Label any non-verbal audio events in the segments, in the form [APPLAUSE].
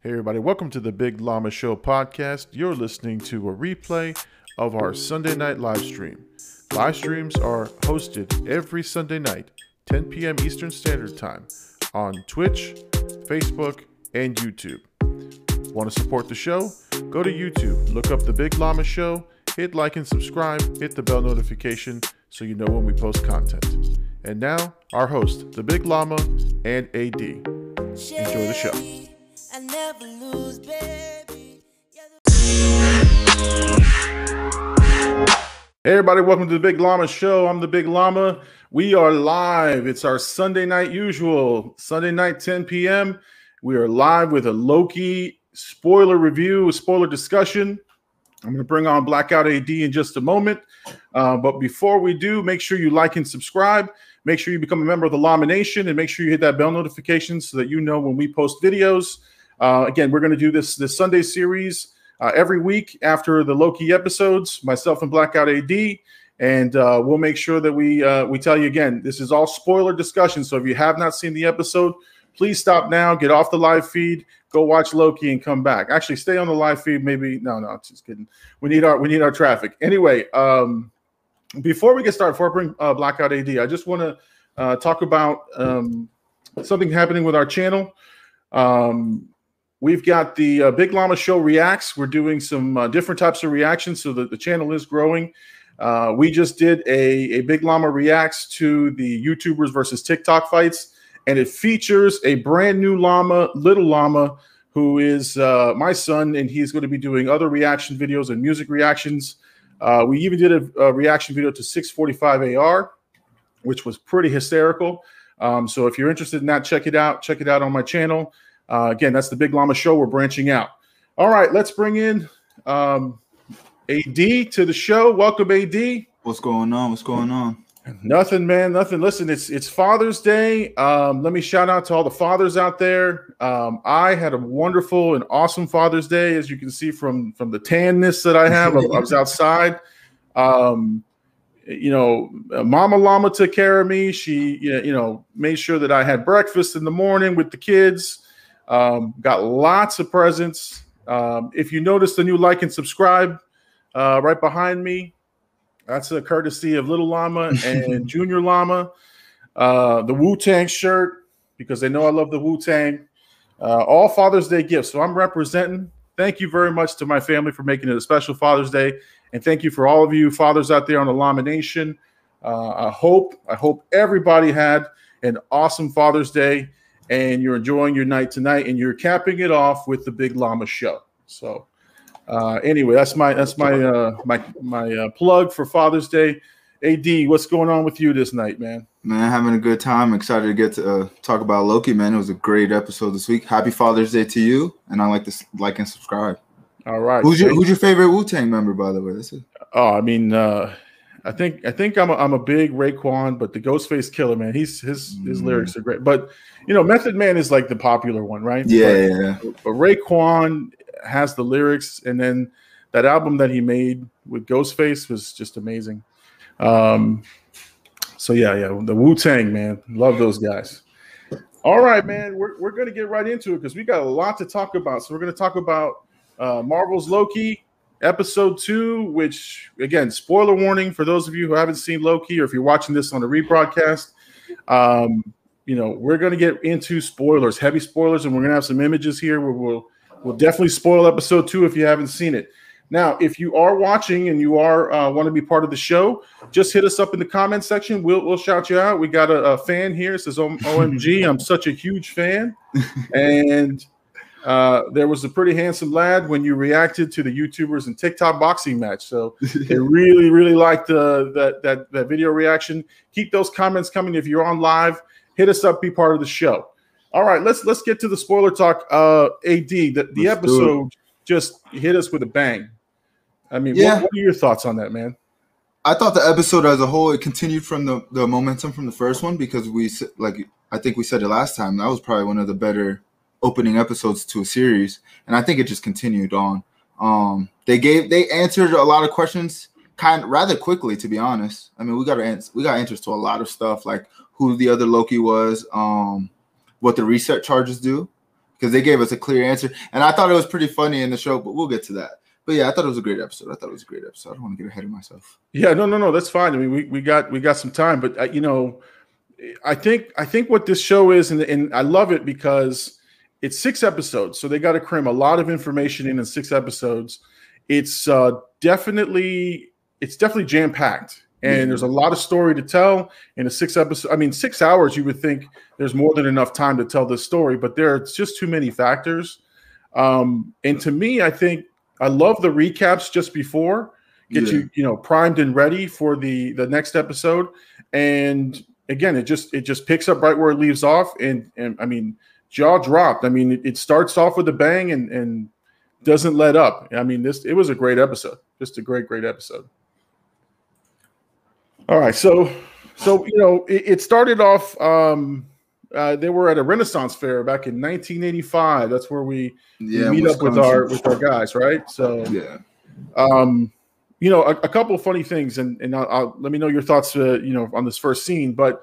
Hey, everybody, welcome to the Big Llama Show podcast. You're listening to a replay of our Sunday night live stream. Live streams are hosted every Sunday night, 10 p.m. Eastern Standard Time, on Twitch, Facebook, and YouTube. Want to support the show? Go to YouTube, look up The Big Llama Show, hit like and subscribe, hit the bell notification so you know when we post content. And now, our host, The Big Llama and AD. Enjoy the show. Never lose, baby. Hey everybody, welcome to the Big Llama Show. I'm the Big Llama. We are live. It's our Sunday night usual, Sunday night 10 p.m. We are live with a Loki spoiler review, spoiler discussion. I'm going to bring on Blackout AD in just a moment. Uh, but before we do, make sure you like and subscribe. Make sure you become a member of the Llama Nation and make sure you hit that bell notification so that you know when we post videos. Uh, again, we're going to do this this Sunday series uh, every week after the Loki episodes. Myself and Blackout AD, and uh, we'll make sure that we uh, we tell you again. This is all spoiler discussion. So if you have not seen the episode, please stop now. Get off the live feed. Go watch Loki and come back. Actually, stay on the live feed. Maybe no, no, just kidding. We need our we need our traffic. Anyway, um, before we get started, before I bring uh, Blackout AD, I just want to uh, talk about um, something happening with our channel. Um, We've got the uh, Big Llama Show Reacts. We're doing some uh, different types of reactions so that the channel is growing. Uh, we just did a, a Big Llama Reacts to the YouTubers versus TikTok fights, and it features a brand new llama, Little Llama, who is uh, my son, and he's going to be doing other reaction videos and music reactions. Uh, we even did a, a, reaction video to 645 AR, which was pretty hysterical. Um, so if you're interested in that, check it out. Check it out on my channel. Uh, again, that's the Big Llama Show. We're branching out. All right, let's bring in um, AD to the show. Welcome, AD. What's going on? What's going on? Nothing, man. Nothing. Listen, it's it's Father's Day. Um, let me shout out to all the fathers out there. Um, I had a wonderful and awesome Father's Day, as you can see from from the tanness that I have. I, I was [LAUGHS] outside. Um, you know, Mama Llama took care of me. She, you know, made sure that I had breakfast in the morning with the kids. Um, got lots of presents. Um, if you notice the new like and subscribe uh, right behind me, that's a courtesy of Little Llama and [LAUGHS] Junior Llama. Uh, the Wu Tang shirt, because they know I love the Wu Tang. Uh, all Father's Day gifts. So I'm representing. Thank you very much to my family for making it a special Father's Day. And thank you for all of you fathers out there on the Llama Nation. Uh, I hope, I hope everybody had an awesome Father's Day and you're enjoying your night tonight, and you're capping it off with the Big Llama Show. So, uh, anyway, that's my that's my uh, my my uh, plug for Father's Day. Ad, what's going on with you this night, man? Man, having a good time. Excited to get to uh, talk about Loki, man. It was a great episode this week. Happy Father's Day to you, and I like to like and subscribe. All right. Who's your Who's your favorite Wu Tang member, by the way? This is. Oh, I mean, uh, I think I think I'm a, I'm a big Raekwon, but the Ghostface Killah, man, he's his his mm. lyrics are great. But you know, Method Man is like the popular one, right? Yeah, but, yeah. But Raekwon has the lyrics, and then that album that he made with Ghostface was just amazing. Um, so yeah, yeah, the Wu Tang man, love those guys. All right, man, we're we're gonna get right into it because we got a lot to talk about. So we're gonna talk about uh, Marvel's Loki episode two, which again, spoiler warning for those of you who haven't seen Loki or if you're watching this on a rebroadcast. Um, you know, we're going to get into spoilers, heavy spoilers, and we're going to have some images here where we'll we'll definitely spoil episode two if you haven't seen it. Now, if you are watching and you are uh, want to be part of the show, just hit us up in the comment section. We'll we'll shout you out. We got a, a fan here. It says OMG, I'm such a huge fan, [LAUGHS] and uh, there was a pretty handsome lad when you reacted to the YouTubers and TikTok boxing match. So [LAUGHS] they really, really liked the, that, that, that video reaction. Keep those comments coming. If you're on live, hit us up, be part of the show. All right, let's let's get to the spoiler talk. Uh, Ad, the, the episode just hit us with a bang. I mean, yeah. what, what are your thoughts on that, man? I thought the episode as a whole it continued from the the momentum from the first one because we like I think we said it last time that was probably one of the better opening episodes to a series, and I think it just continued on. Um, they gave they answered a lot of questions kind of rather quickly, to be honest. I mean, we got answer, we got answers to a lot of stuff like who the other Loki was, um, what the reset charges do, because they gave us a clear answer, and I thought it was pretty funny in the show. But we'll get to that. But yeah, I thought it was a great episode. I thought it was a great episode. I don't want to get ahead of myself. Yeah, no, no, no, that's fine. I mean, we, we got we got some time, but uh, you know, I think I think what this show is, and, and I love it because it's six episodes, so they got to cram a lot of information in in six episodes. It's uh, definitely it's definitely jam packed, and there's a lot of story to tell in a six episode. I mean, six hours. You would think there's more than enough time to tell this story, but there's just too many factors. Um, and to me, I think I love the recaps just before get yeah. you you know primed and ready for the the next episode and again it just it just picks up right where it leaves off and and i mean jaw dropped i mean it, it starts off with a bang and and doesn't let up i mean this it was a great episode just a great great episode all right so so you know it, it started off um uh, they were at a Renaissance fair back in 1985. That's where we, yeah, we meet up with our with our guys, right? So yeah, um, you know, a, a couple of funny things, and and I'll, I'll, let me know your thoughts, uh, you know, on this first scene. But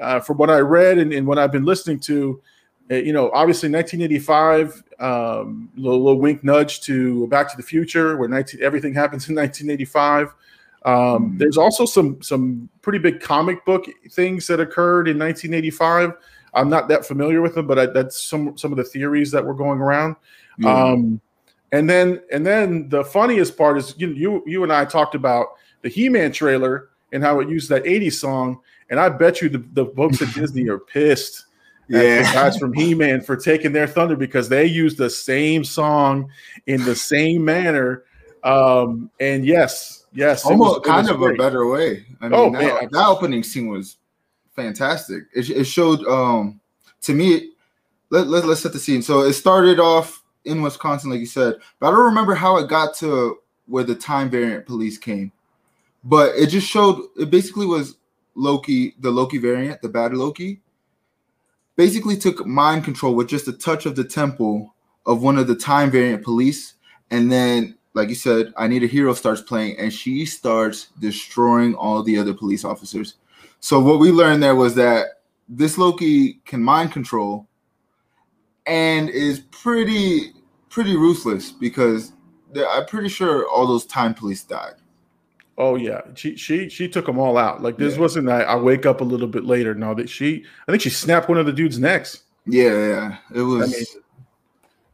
uh, from what I read and, and what I've been listening to, uh, you know, obviously 1985, um, little, little wink nudge to Back to the Future, where 19 everything happens in 1985. Um, mm-hmm. There's also some some pretty big comic book things that occurred in 1985 I'm not that familiar with them, but I, that's some some of the theories that were going around. Um, and then and then the funniest part is you you you and I talked about the He-Man trailer and how it used that 80s song, and I bet you the, the folks at [LAUGHS] Disney are pissed yeah. the guys from He-Man for taking their thunder because they used the same song in the same manner. Um, and yes, yes, almost was, kind of great. a better way. I mean, oh, that, that, opening scene was fantastic. It, it showed um to me. Let, let, let's set the scene. So it started off in Wisconsin, like you said, but I don't remember how it got to where the time variant police came. But it just showed. It basically was Loki, the Loki variant, the bad Loki. Basically took mind control with just a touch of the temple of one of the time variant police, and then like you said, I Need a Hero starts playing, and she starts destroying all the other police officers. So what we learned there was that this Loki can mind control and is pretty pretty ruthless because I'm pretty sure all those time police died. Oh yeah, she she she took them all out. Like this yeah. wasn't I, I wake up a little bit later. No, that she I think she snapped one of the dude's necks. Yeah, yeah, it was. I mean,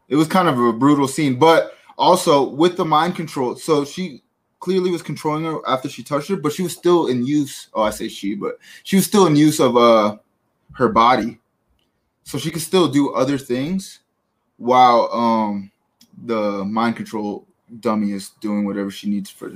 it was kind of a brutal scene, but also with the mind control. So she clearly was controlling her after she touched her, but she was still in use. Oh, I say she, but she was still in use of uh her body, so she could still do other things while um the mind control dummy is doing whatever she needs for.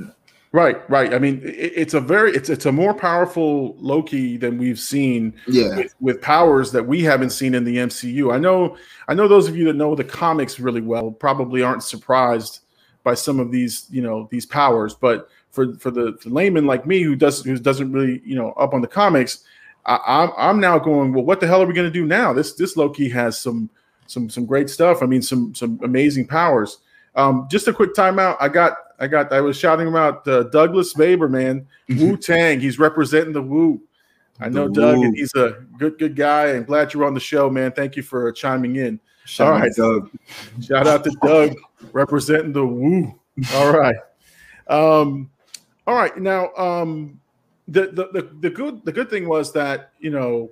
Right, right. I mean, it, it's a very it's it's a more powerful Loki than we've seen. Yeah. With, with, powers that we haven't seen in the MCU. I know I know those of you that know the comics really well probably aren't surprised by some of these you know these powers but for for the, the layman like me who does who doesn't really you know up on the comics I, I'm, I'm now going well what the hell are we going to do now this this loki has some some some great stuff i mean some some amazing powers um, just a quick timeout i got i got i was shouting about uh, douglas Faber, man [LAUGHS] wu tang he's representing the wu i know the doug and he's a good good guy and glad you're on the show man thank you for chiming in Shout All right, Doug. Shout out to Doug representing the Wu. All right. Um, all right. Now, um, the, the the the good the good thing was that you know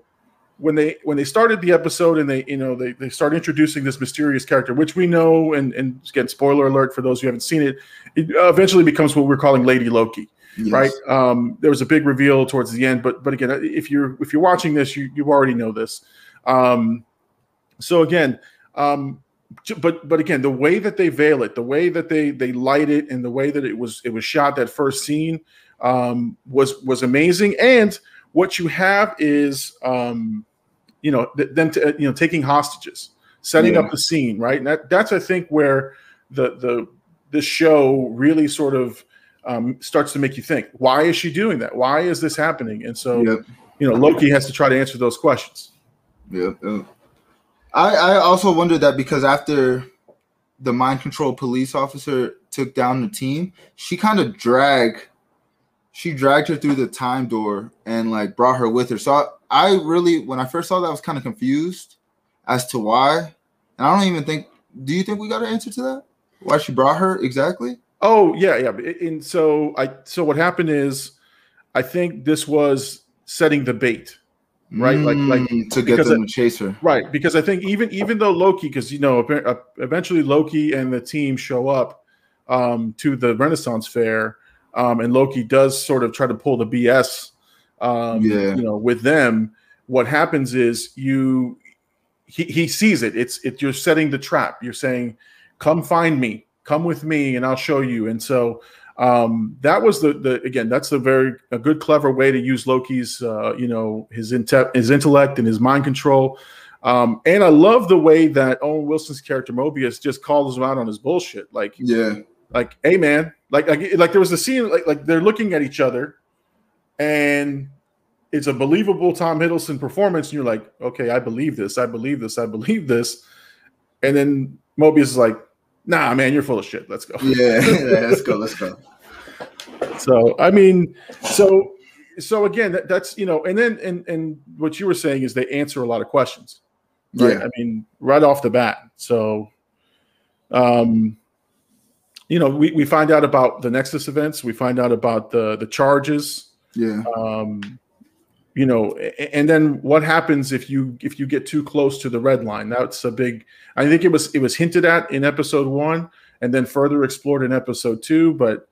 when they when they started the episode and they you know they, they start introducing this mysterious character which we know and and again spoiler alert for those who haven't seen it it eventually becomes what we're calling lady loki yes. right um there was a big reveal towards the end but but again if you're if you're watching this you you already know this um so again um, but but again, the way that they veil it, the way that they they light it, and the way that it was it was shot that first scene um, was was amazing. And what you have is um, you know th- them to, you know taking hostages, setting yeah. up the scene, right? And that that's I think where the the this show really sort of um, starts to make you think, why is she doing that? Why is this happening? And so yep. you know Loki has to try to answer those questions. Yeah. I, I also wonder that because after the mind control police officer took down the team, she kind of dragged she dragged her through the time door and like brought her with her. So I, I really when I first saw that I was kind of confused as to why. And I don't even think. Do you think we got an answer to that? Why she brought her exactly? Oh yeah, yeah. And so I so what happened is, I think this was setting the bait, right? Mm, like like to get them to chase her. Right, because I think even even though Loki, because you know, uh, eventually Loki and the team show up um, to the Renaissance Fair, um, and Loki does sort of try to pull the BS, um, Yeah. you know, with them. What happens is you he, he sees it. It's it. You're setting the trap. You're saying, "Come find me. Come with me, and I'll show you." And so um that was the the again that's a very a good clever way to use loki's uh you know his inte- his intellect and his mind control um and i love the way that owen wilson's character mobius just calls him out on his bullshit like Yeah. like hey man like like, like there was a scene like like they're looking at each other and it's a believable tom hiddleston performance and you're like okay i believe this i believe this i believe this and then mobius is like nah man you're full of shit let's go Yeah. yeah. Let's go. Let's go. [LAUGHS] so I mean, so so again, that, that's you know, and then and and what you were saying is they answer a lot of questions, right? Yeah. I mean, right off the bat. So, um, you know, we we find out about the Nexus events. We find out about the the charges. Yeah. Um, you know, and then what happens if you if you get too close to the red line? That's a big. I think it was it was hinted at in episode one, and then further explored in episode two. But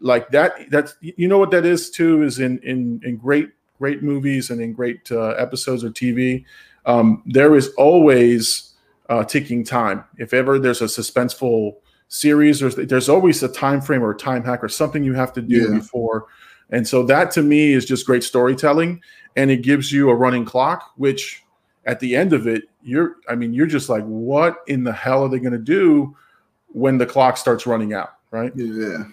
like that, that's you know what that is too is in in in great great movies and in great uh, episodes or TV. Um, there is always uh, ticking time. If ever there's a suspenseful series, there's there's always a time frame or a time hack or something you have to do Yeah. before. And so that to me is just great storytelling, and it gives you a running clock, which at the end of it, you're I mean you're just like, what in the hell are they going to do when the clock starts running out, right? Yeah.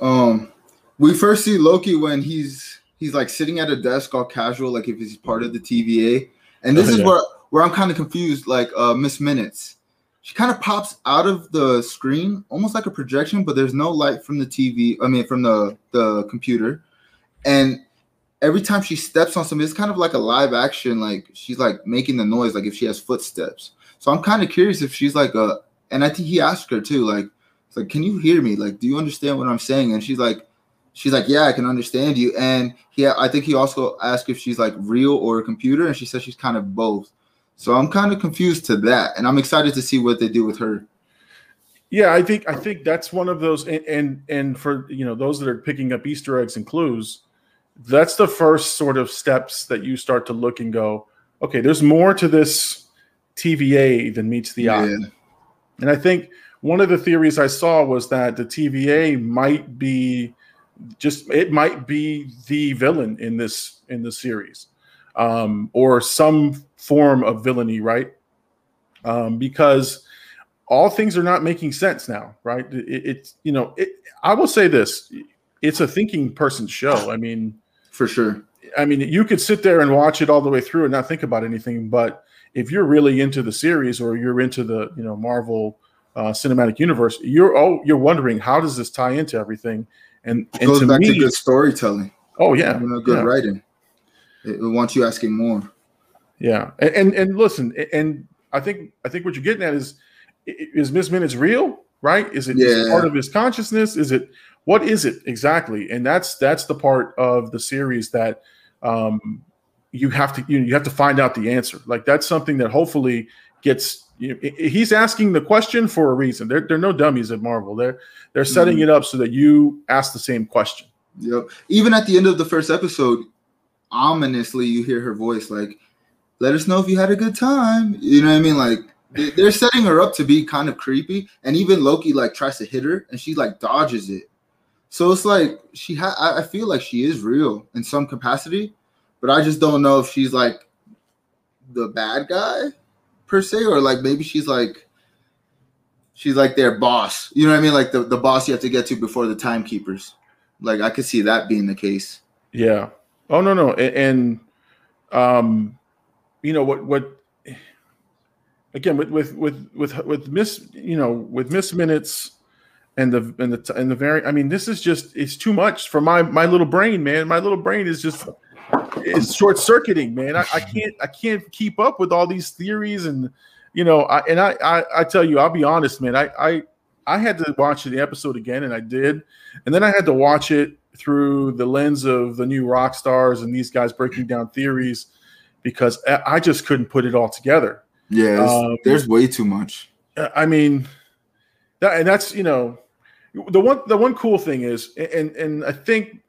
Um, we first see Loki when he's he's like sitting at a desk all casual, like if he's part of the TVA. And this Oh, is where where I'm kind of confused. Like uh, Miss Minutes, she kind of pops out of the screen, almost like a projection, but there's no light from the TV. I mean, from the the computer, and every time she steps on something, it's kind of like a live action. Like she's like making the noise, like if she has footsteps. So I'm kind of curious if she's like a, and I think he asked her too, like, it's like, can you hear me? Like, do you understand what I'm saying? And she's like, she's like, yeah, I can understand you. And he, I think he also asked if she's like real or a computer, and she said she's kind of both. So I'm kind of confused to that, and I'm excited to see what they do with her. Yeah, I think I think that's one of those, and and, and for you know those that are picking up Easter eggs and clues, that's the first sort of steps that you start to look and go, okay, there's more to this TVA than meets the eye. Yeah, And I think one of the theories I saw was that the TVA might be just it might be the villain in this in this series, um, or some form of villainy, right? Um, because all things are not making sense now, right? It, it's you know, it, I will say this: it's a thinking person's show. I mean, for sure. I mean, you could sit there and watch it all the way through and not think about anything. But if you're really into the series or you're into the you know Marvel uh, cinematic universe, you're oh you're wondering how does this tie into everything? And It and goes to back me, to good storytelling. oh yeah, you know, good yeah, writing. It, it wants you asking more. yeah. And, and and listen, and I think I think what you're getting at is is Miss Minutes real? Right? Is it Yeah. part of his consciousness? Is it what is it exactly? And that's that's the part of the series that um, you have to you, know, you have to find out the answer. Like that's something that hopefully gets. You know, he's asking the question for a reason. They're, they're no dummies at Marvel. They're they're setting Mhm. it up so that you ask the same question. Yep. Even at the end of the first episode, ominously you hear her voice like, "Let us know if you had a good time." You know what I mean? Like they- they're setting her up to be kind of creepy, and even Loki like tries to hit her, and she like dodges it. So it's like she ha- I feel like she is real in some capacity, but I just don't know if she's like the bad guy per se, or like maybe she's like she's like their boss. You know what I mean? Like the, the boss you have to get to before the timekeepers. Like I could see that being the case. Yeah. Oh no no, A- and, um, you know what what. Again, with with with with with miss, you know, with miss minutes, and the and the and the very. I mean, this is just it's too much for my my little brain, man. My little brain is just it's short circuiting, man. I, I can't I can't keep up with all these theories and you know, I, and I, I, I tell you, I'll be honest, man. I, I, I had to watch the episode again, and I did, and then I had to watch it through the lens of the New Rockstars and these guys breaking down theories because I just couldn't put it all together. Yeah, um, there's way too much. I mean, that, and that's you know, the one the one cool thing is, and and I think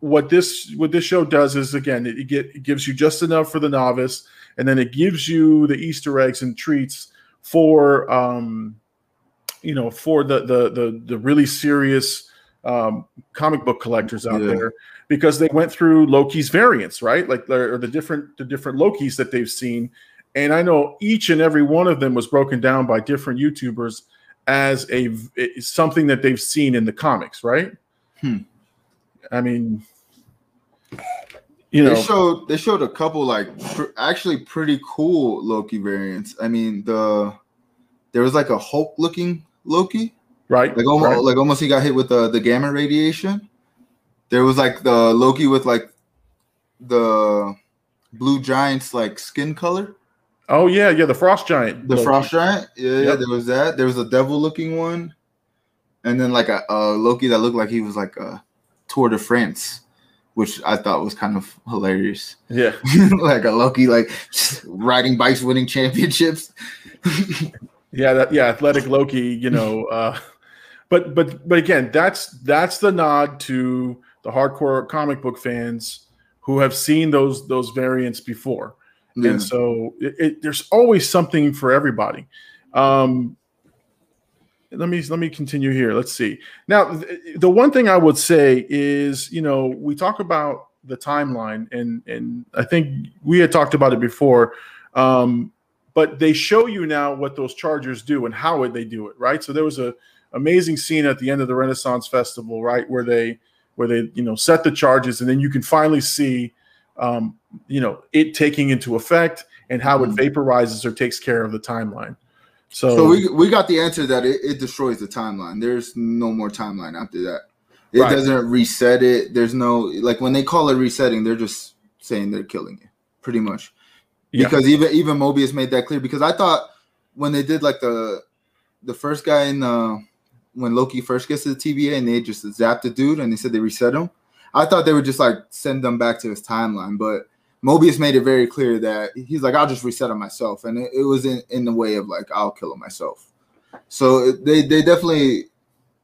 what this what this show does is again it, get, it gives you just enough for the novice, and then it gives you the Easter eggs and treats for um, you know, for the the the, the really serious um, comic book collectors out yeah. there because they went through Loki's variants, right? Like or the different the different Lokis that they've seen, and I know each and every one of them was broken down by different YouTubers as a something that they've seen in the comics, right? Hmm. I mean, you know, they showed they showed a couple like pr- actually pretty cool Loki variants. I mean, the there was like a Hulk looking Loki, right? Like almost right. like almost he got hit with the the gamma radiation. There was like the Loki with like the blue giant's like skin color. Oh yeah, yeah, the frost giant. The Loki. frost giant. Yeah, yep. yeah, there was that. There was a devil looking one. And then like a, a Loki that looked like he was like a Tour de France, which I thought was kind of hilarious. Yeah. [LAUGHS] like a Loki like [LAUGHS] riding bikes winning championships. [LAUGHS] yeah, that, yeah, athletic Loki, you know, uh but but but again, that's that's the nod to the hardcore comic book fans who have seen those those variants before. Yeah. And so it, it, there's always something for everybody. Um, let me let me continue here. Let's see. Now, th- the one thing I would say is, you know, we talk about the timeline, and and I think we had talked about it before. Um, but they show you now what those chargers do and how would they do it, right? So there was a amazing scene at the end of the Renaissance Festival, right, where they where they you know set the charges, and then you can finally see um, you know it taking into effect and how it vaporizes or takes care of the timeline. So, so we we got the answer that it, it destroys the timeline. There's no more timeline after that. It right. doesn't reset it. There's no like when they call it resetting, they're just saying they're killing it, pretty much. Yeah. Because even even Mobius made that clear. Because I thought when they did like the the first guy in the when Loki first gets to the TVA and they just zapped the dude and they said they reset him. I thought they would just like send them back to his timeline, but Mobius made it very clear that he's like, I'll just reset him myself, and it, it was in in the way of like I'll kill him myself. So they they definitely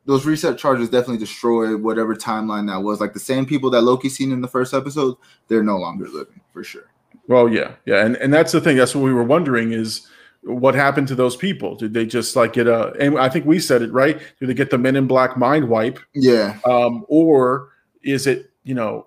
those reset charges definitely destroyed whatever timeline that was. Like the same people that Loki seen in the first episode, they're no longer living for sure. Well, yeah, yeah, and and that's the thing. That's what we were wondering is what happened to those people? Did they just like get a? And I think we said it right. Did they get the Men in Black mind wipe? Yeah. Um, or is it you know?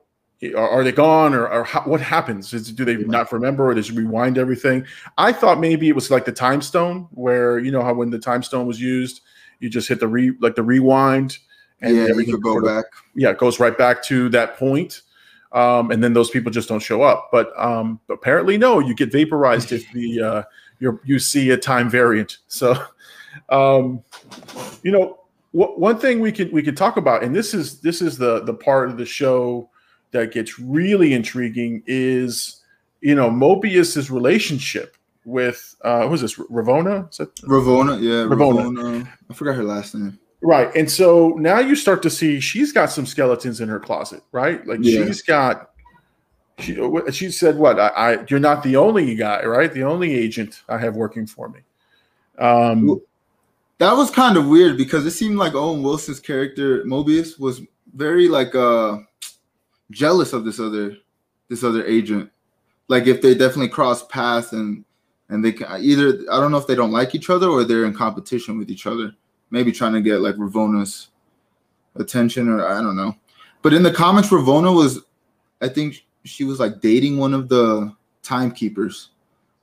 Are, are they gone, or, or how, what happens? Is, do they yeah. not remember, or does rewind everything? I thought maybe it was like the time stone, where you know how when the time stone was used, you just hit the re like the rewind, and yeah, everything go of, back. Yeah, it goes right back to that point. Um, and then those people just don't show up. But um, apparently, no, you get vaporized if the uh, you you see a time variant. So, um, you know, w- one thing we can we can talk about, and this is this is the the part of the show that gets really intriguing is you know Mobius's relationship with uh who's this Ravonna? Is that Ravonna? Yeah, Ravonna. Ravonna. I forgot her last name. Right. And so now you start to see she's got some skeletons in her closet, right? Like yeah. she's got she, she said, "What? I, I, you're not the only guy, right? The only agent I have working for me." Um, that was kind of weird because it seemed like Owen Wilson's character Mobius was very like uh jealous of this other this other agent. Like if they definitely cross paths and and they can either I don't know if they don't like each other or they're in competition with each other. Maybe trying to get like Ravonna's attention or I don't know. But in the comics, Ravonna was I think she was like dating one of the timekeepers,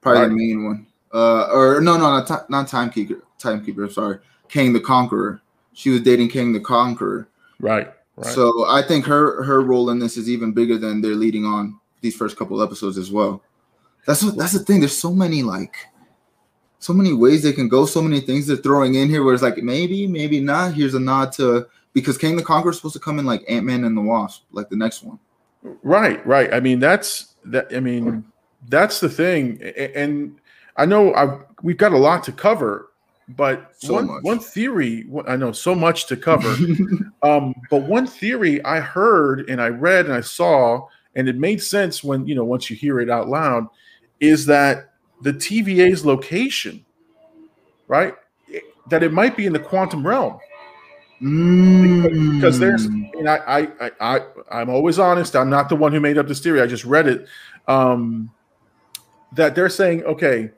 probably right. the main one. Uh, or no, no, not, not timekeeper. Timekeeper. Sorry, Kang the Conqueror. She was dating Kang the Conqueror. Right. Right. So I think her her role in this is even bigger than they're leading on these first couple episodes as well. That's what that's the thing. There's so many like so many ways they can go, so many things they're throwing in here where it's like maybe, maybe not. Here's a nod to because Kang the Conqueror is supposed to come in like Ant-Man and the Wasp, like the next one. Right, right. I mean, that's that. I mean, that's the thing, and I know I've, we've got a lot to cover, but So one much. one theory I know so much to cover. [LAUGHS] um, but one theory I heard and I read and I saw, and it made sense when you know once you hear it out loud, is that the TVA's location, right? That it might be in the quantum realm because there's Mm. and I, I I I I'm always honest. I'm not the one who made up this theory. I just read it. Um, that they're saying, okay,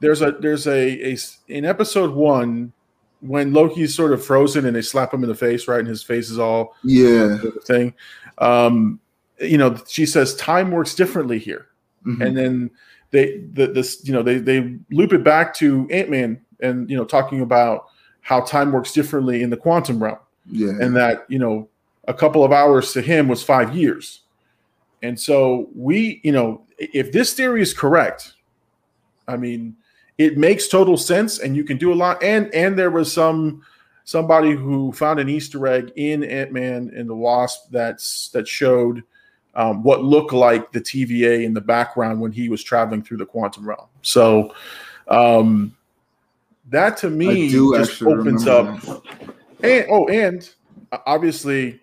there's a there's a, a, in episode one when Loki's sort of frozen and they slap him in the face, right, and his face is all yeah. thing. Um, you know, she says time works differently here Mhm. and then they the this you know they they loop it back to ant-man and you know talking about how time works differently in the quantum realm. Yeah. and that you know a couple of hours to him was five years. And so we you know if this theory is correct i mean it makes total sense and you can do a lot. And and there was some somebody who found an easter egg in ant-man and the wasp that's that showed um, what looked like the tva in the background when he was traveling through the quantum realm. So um that to me just opens up that. and oh, and uh, obviously,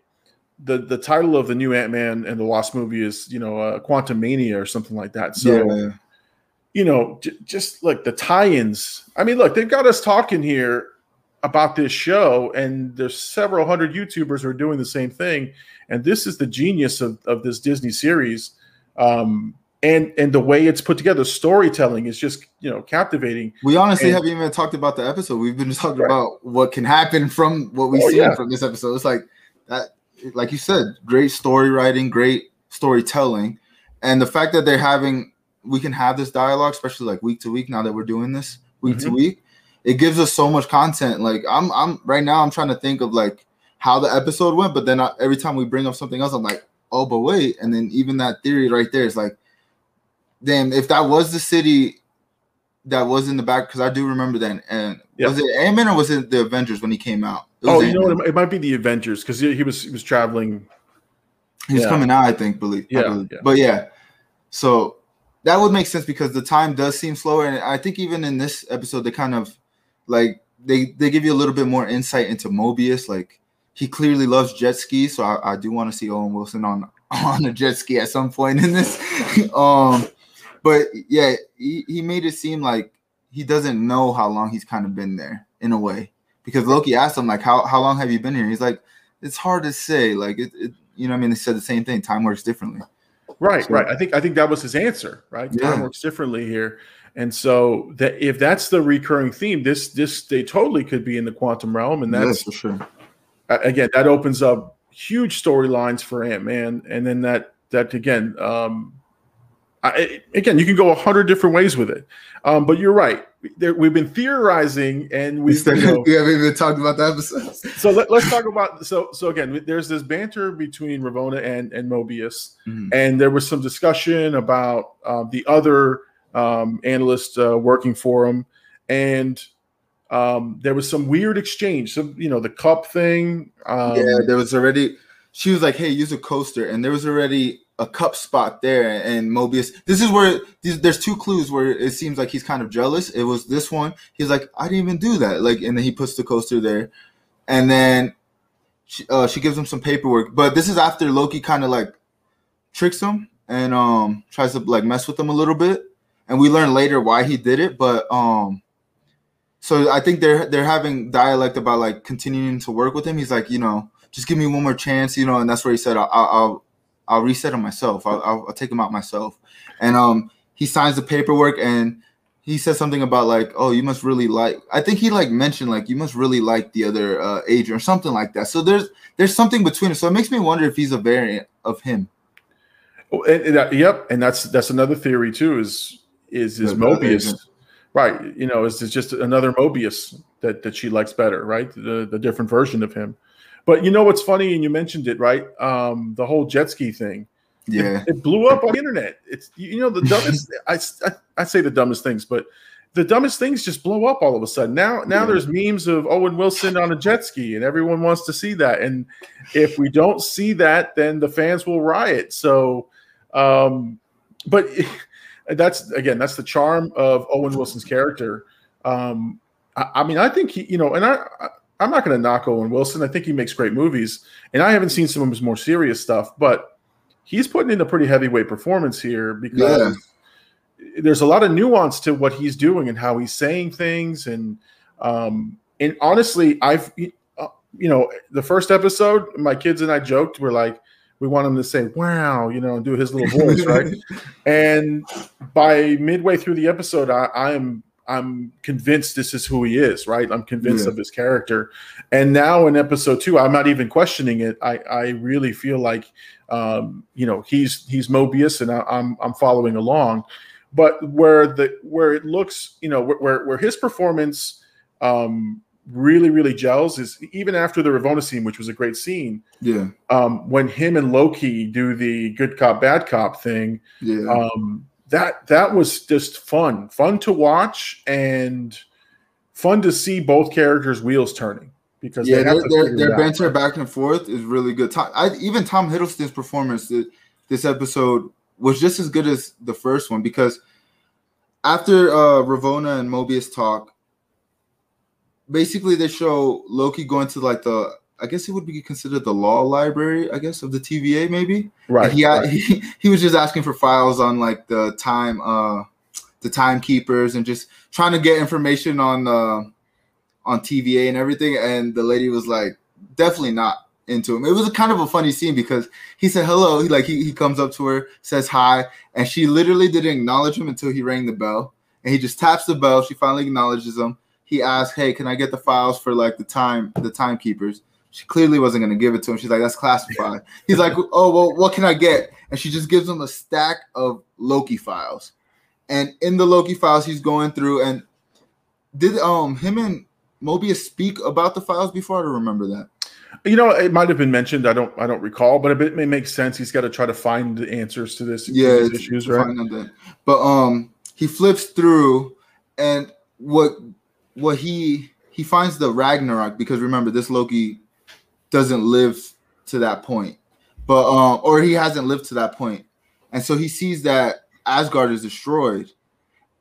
the the title of the new Ant Man and the Wasp movie is you know uh, Quantumania or something like that. So yeah. you know, j- just like the tie-ins. I mean, look, they've got us talking here about this show, and there's several hundred YouTubers who are doing the same thing. And this is the genius of of this Disney series. Um, and and the way it's put together, storytelling is just you know captivating. We honestly And- haven't even talked about the episode. We've been just talking Right. about what can happen from what we Oh, see yeah. from this episode. It's like that, like you said, great story writing, great storytelling, and the fact that they're having, we can have this dialogue, especially like week to week. Now that we're doing this week to Mhm. week, it gives us so much content. Like I'm, I'm right now, I'm trying to think of like how the episode went, but then I, every time we bring up something else, I'm like, oh, but wait, and then even that theory right there is like, damn, if that was the city that was in the back because I do remember that. And Yeah. was it Ant Man or was it the Avengers when he came out? Oh, you know what? It might be the Avengers because he, he was he was traveling. He's yeah. coming out, I think. Believe, I Yeah, believe. yeah. But yeah, so that would make sense because the time does seem slower, and I think even in this episode, they kind of like they they give you a little bit more insight into Mobius. Like he clearly loves jet skis, so I, I do want to see Owen Wilson on [LAUGHS] on a jet ski at some point in this. [LAUGHS] um, but yeah, he, he made it seem like he doesn't know how long he's kind of been there in a way because Loki asked him like how how long have you been here? He's like it's hard to say. Like it, it you know, what I mean, they said the same thing. Time works differently. Right, So- right. I think I think that was his answer. Right, time Yeah. works differently here, and so that if that's the recurring theme, this this they totally could be in the quantum realm, and Yes, that's for sure. again that opens up huge storylines for Ant Man, and then that that again, um, I, again you can go a hundred different ways with it, um, but you're right. There, we've been theorizing, and We, you know, [LAUGHS] we haven't even talked about the episodes. [LAUGHS] so let, us talk about so so again there's this banter between Ravonna and and Mobius and there was some discussion about uh, the other um, analyst uh, working for him and um, there was some weird exchange So you know the cup thing um, yeah, there was already. She was like, "Hey, use a coaster," and there was already a cup spot there. And Mobius, this is where these, there's two clues where it seems like he's kind of jealous. It was this one. He's like, "I didn't even do that." Like, and then he puts the coaster there, and then she, uh, she gives him some paperwork. But this is after Loki kind of like tricks him and um tries to like mess with him a little bit. And we learn later why he did it, but um so I think they're they're having dialect about like continuing to work with him. He's like, you know, just give me one more chance, you know, and that's where he said, I'll I'll, I'll reset him myself. I'll, I'll, I'll take him out myself. And um, he signs the paperwork and he says something about like, oh, you must really like. I think he like mentioned like you must really like the other uh, agent or something like that. So there's there's something between it. So it makes me wonder if he's a variant of him. Oh, and- and that- yep and that's that's another theory too is is is The- mobius agent. right you know is it's just another mobius that that she likes better right the the different version of him but you know what's funny and you mentioned it right um the whole jet ski thing Yeah. it blew up on the internet. It's you know the dumbest. [LAUGHS] I, I I say the dumbest things, but the dumbest things just blow up all of a sudden. Now now Yeah. there's memes of Owen Wilson on a jet ski, and everyone wants to see that. And if we don't see that, then the fans will riot. So, um, but [LAUGHS] that's again, that's the charm of Owen Wilson's character. Um, I, I mean, I think he, you know, and I, I I'm not going to knock Owen Wilson. I think he makes great movies, and I haven't seen some of his more serious stuff, but he's putting in a pretty heavyweight performance here because yeah. there's a lot of nuance to what he's doing and how he's saying things, and um, and honestly, I've uh, you know the first episode, my kids and I joked, we're like, we want him to say "wow," you know, and do his little voice, right? [LAUGHS] And by midway through the episode, I, I am I'm convinced this is who he is, right? I'm convinced yeah. of his character. And now in episode two, I'm not even questioning it. I, I really feel like, um, you know, he's he's Mobius, and I, am I'm, I'm following along. But where the where it looks, you know, where where his performance um, really really gels is even after the Ravonna scene, which was a great scene. Yeah. Um, when him and Loki do the good cop bad cop thing. Yeah. Um, that that was just fun, fun to watch, and fun to see both characters' wheels turning because yeah, their, their, their banter back and forth is really good. Tom, I, even Tom Hiddleston's performance this episode was just as good as the first one because after uh, Ravonna and Mobius talk, basically they show Loki going to like the I guess it would be considered the law library, I guess, of the TVA, maybe. Right. he, right. he [LAUGHS] he was just asking for files on like the time, uh, the timekeepers, and just trying to get information on uh, on TVA and everything. And the lady was like, definitely not into him. It was a kind of a funny scene because he said hello. He like he, he comes up to her, says hi, and she literally didn't acknowledge him until he rang the bell. And he just taps the bell. She finally acknowledges him. He asks, "Hey, can I get the files for like the time the timekeepers?" She clearly wasn't going to give it to him. She's like, that's classified. He's like, oh, well, what can I get? And she just gives him a stack of Loki files. And in the Loki files, he's going through and did um him and Mobius speak about the files before? I don't remember that. You know, it might have been mentioned. I don't. I don't recall, but it may make sense. He's got to try to find the answers to this. Yeah, issues, right? But um, he flips through, and what what he he finds the Ragnarok because remember this Loki doesn't live to that point, but um, or he hasn't lived to that point, and so he sees that Asgard is destroyed,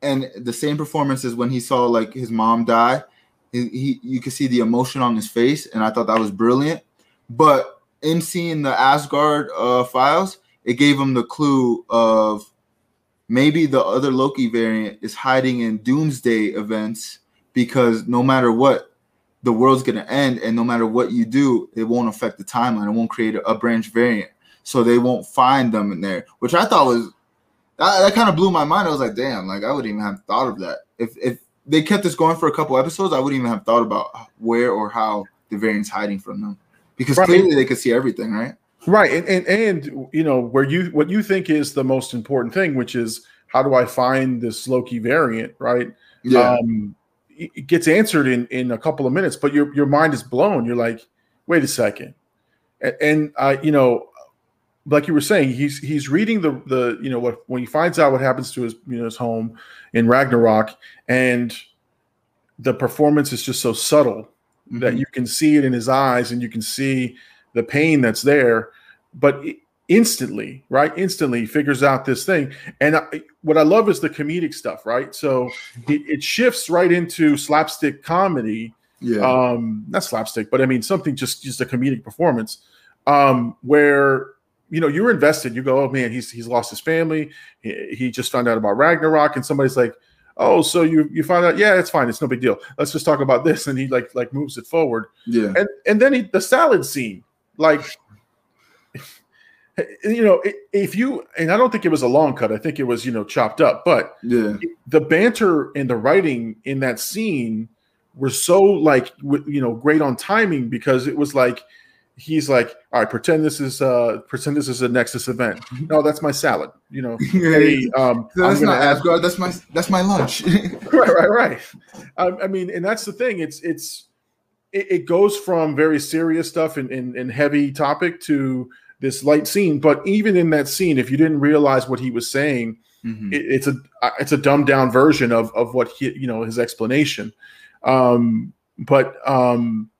and the same performance as when he saw like his mom die. He, he you could see the emotion on his face, and I thought that was brilliant. But in seeing the Asgard uh, files, it gave him the clue of maybe the other Loki variant is hiding in Doomsday events because no matter what, the world's going to end and no matter what you do it won't affect the timeline. It won't create a, a branch variant. So they won't find them in there which i thought was that, that kind of blew my mind. I was like damn like i wouldn't even have thought of that. If if they kept this going for a couple episodes i wouldn't even have thought about where or how the variant's hiding from them. Because right. clearly they could see everything right? Right and, and and you know where you what you think is the most important thing which is how do i find this loki variant right? Yeah. um it gets answered in in a couple of minutes, but your your mind is blown. You're like, wait a second, and, and uh, you know, like you were saying, he's he's reading the the you know what when he finds out what happens to his you know his home in Ragnarok, and the performance is just so subtle mm-hmm. that you can see it in his eyes and you can see the pain that's there, but instantly, right? Instantly figures out this thing. And I, what I love is the comedic stuff, right? So it, it shifts right into slapstick comedy. Yeah. Um, not slapstick, but I mean something just just a comedic performance. Um, where you know you're invested. You go, oh man, he's he's lost his family. He, he just found out about Ragnarok, and somebody's like, oh, so you you find out? Yeah, it's fine. It's no big deal. Let's just talk about this. And he like like moves it forward. Yeah. And and then he, the salad scene, like you know, if you and I don't think it was a long cut. I think it was you know chopped up. But yeah, the banter and the writing in that scene were so like you know great on timing because it was like he's like, all right, pretend this is uh pretend this is a Nexus event. No, that's my salad. You know, [LAUGHS] hey, um, that's not Asgard. That's my that's my lunch. [LAUGHS] right, right, right. I, I, mean, and that's the thing. It's it's it, it goes from very serious stuff and, and, and heavy topic to this light scene. But even in that scene, if you didn't realize what he was saying, mm-hmm. it, it's a it's a dumbed down version of of what he you know his explanation. Um, but um,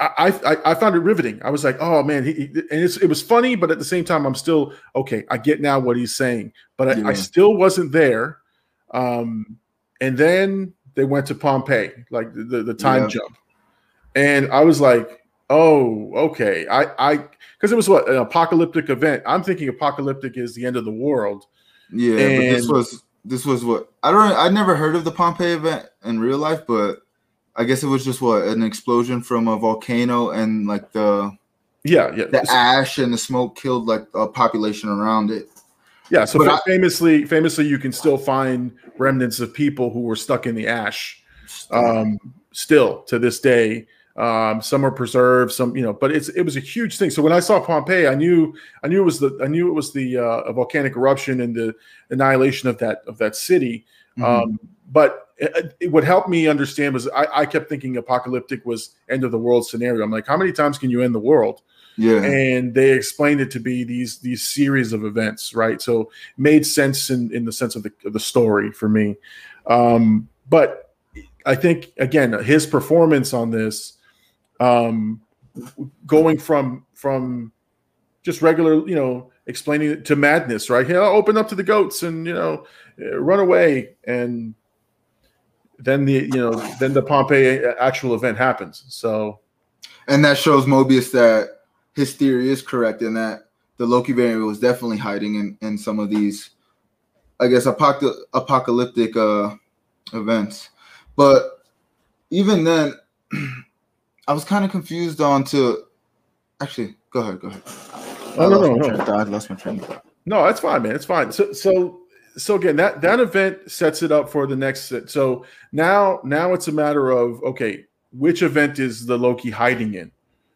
I, I, I found it riveting. I was like, oh man, he, and it was funny, but at the same time, I'm still okay. I get now what he's saying, but I, yeah. I still wasn't there. Um, and then they went to Pompeii, like the, the, the time yeah. jump, and I was like, oh, okay. I I because it was what an apocalyptic event. I'm thinking apocalyptic is the end of the world. Yeah, and, but this was this was what I don't. I never heard of the Pompeii event in real life, but I guess it was just what an explosion from a volcano and like the yeah yeah the ash and the smoke killed like a population around it. Yeah, so I, famously, famously, you can still find remnants of people who were stuck in the ash, um, still to this day. Um, some are preserved, some you know, but it's it was a huge thing. So when I saw Pompeii, I knew I knew it was the I knew it was the uh, volcanic eruption and the annihilation of that of that city. Mm-hmm. Um, but it, it, what helped me understand was I, I, kept thinking apocalyptic was end of the world scenario. I'm like, how many times can you end the world? Yeah. And they explained it to be these these series of events, right? So made sense in, in the sense of the, of the story for me. Um, but I think again, his performance on this, um, going from from just regular, you know, explaining it to madness, right? He'll open up to the goats and you know, run away and then the you know then the Pompeii actual event happens. So, and that shows Mobius that his theory is correct in that the Loki variant was definitely hiding in in some of these, I guess, apoc- apocalyptic uh, events. But even then, [CLEARS THROAT] I was kind of confused on to. Actually, go ahead. Go ahead. Oh, no, no, no. I lost my train. No, that's fine, man. It's fine. So, so so again that that event sets it up for the next so now now it's a matter of okay which event is the loki hiding in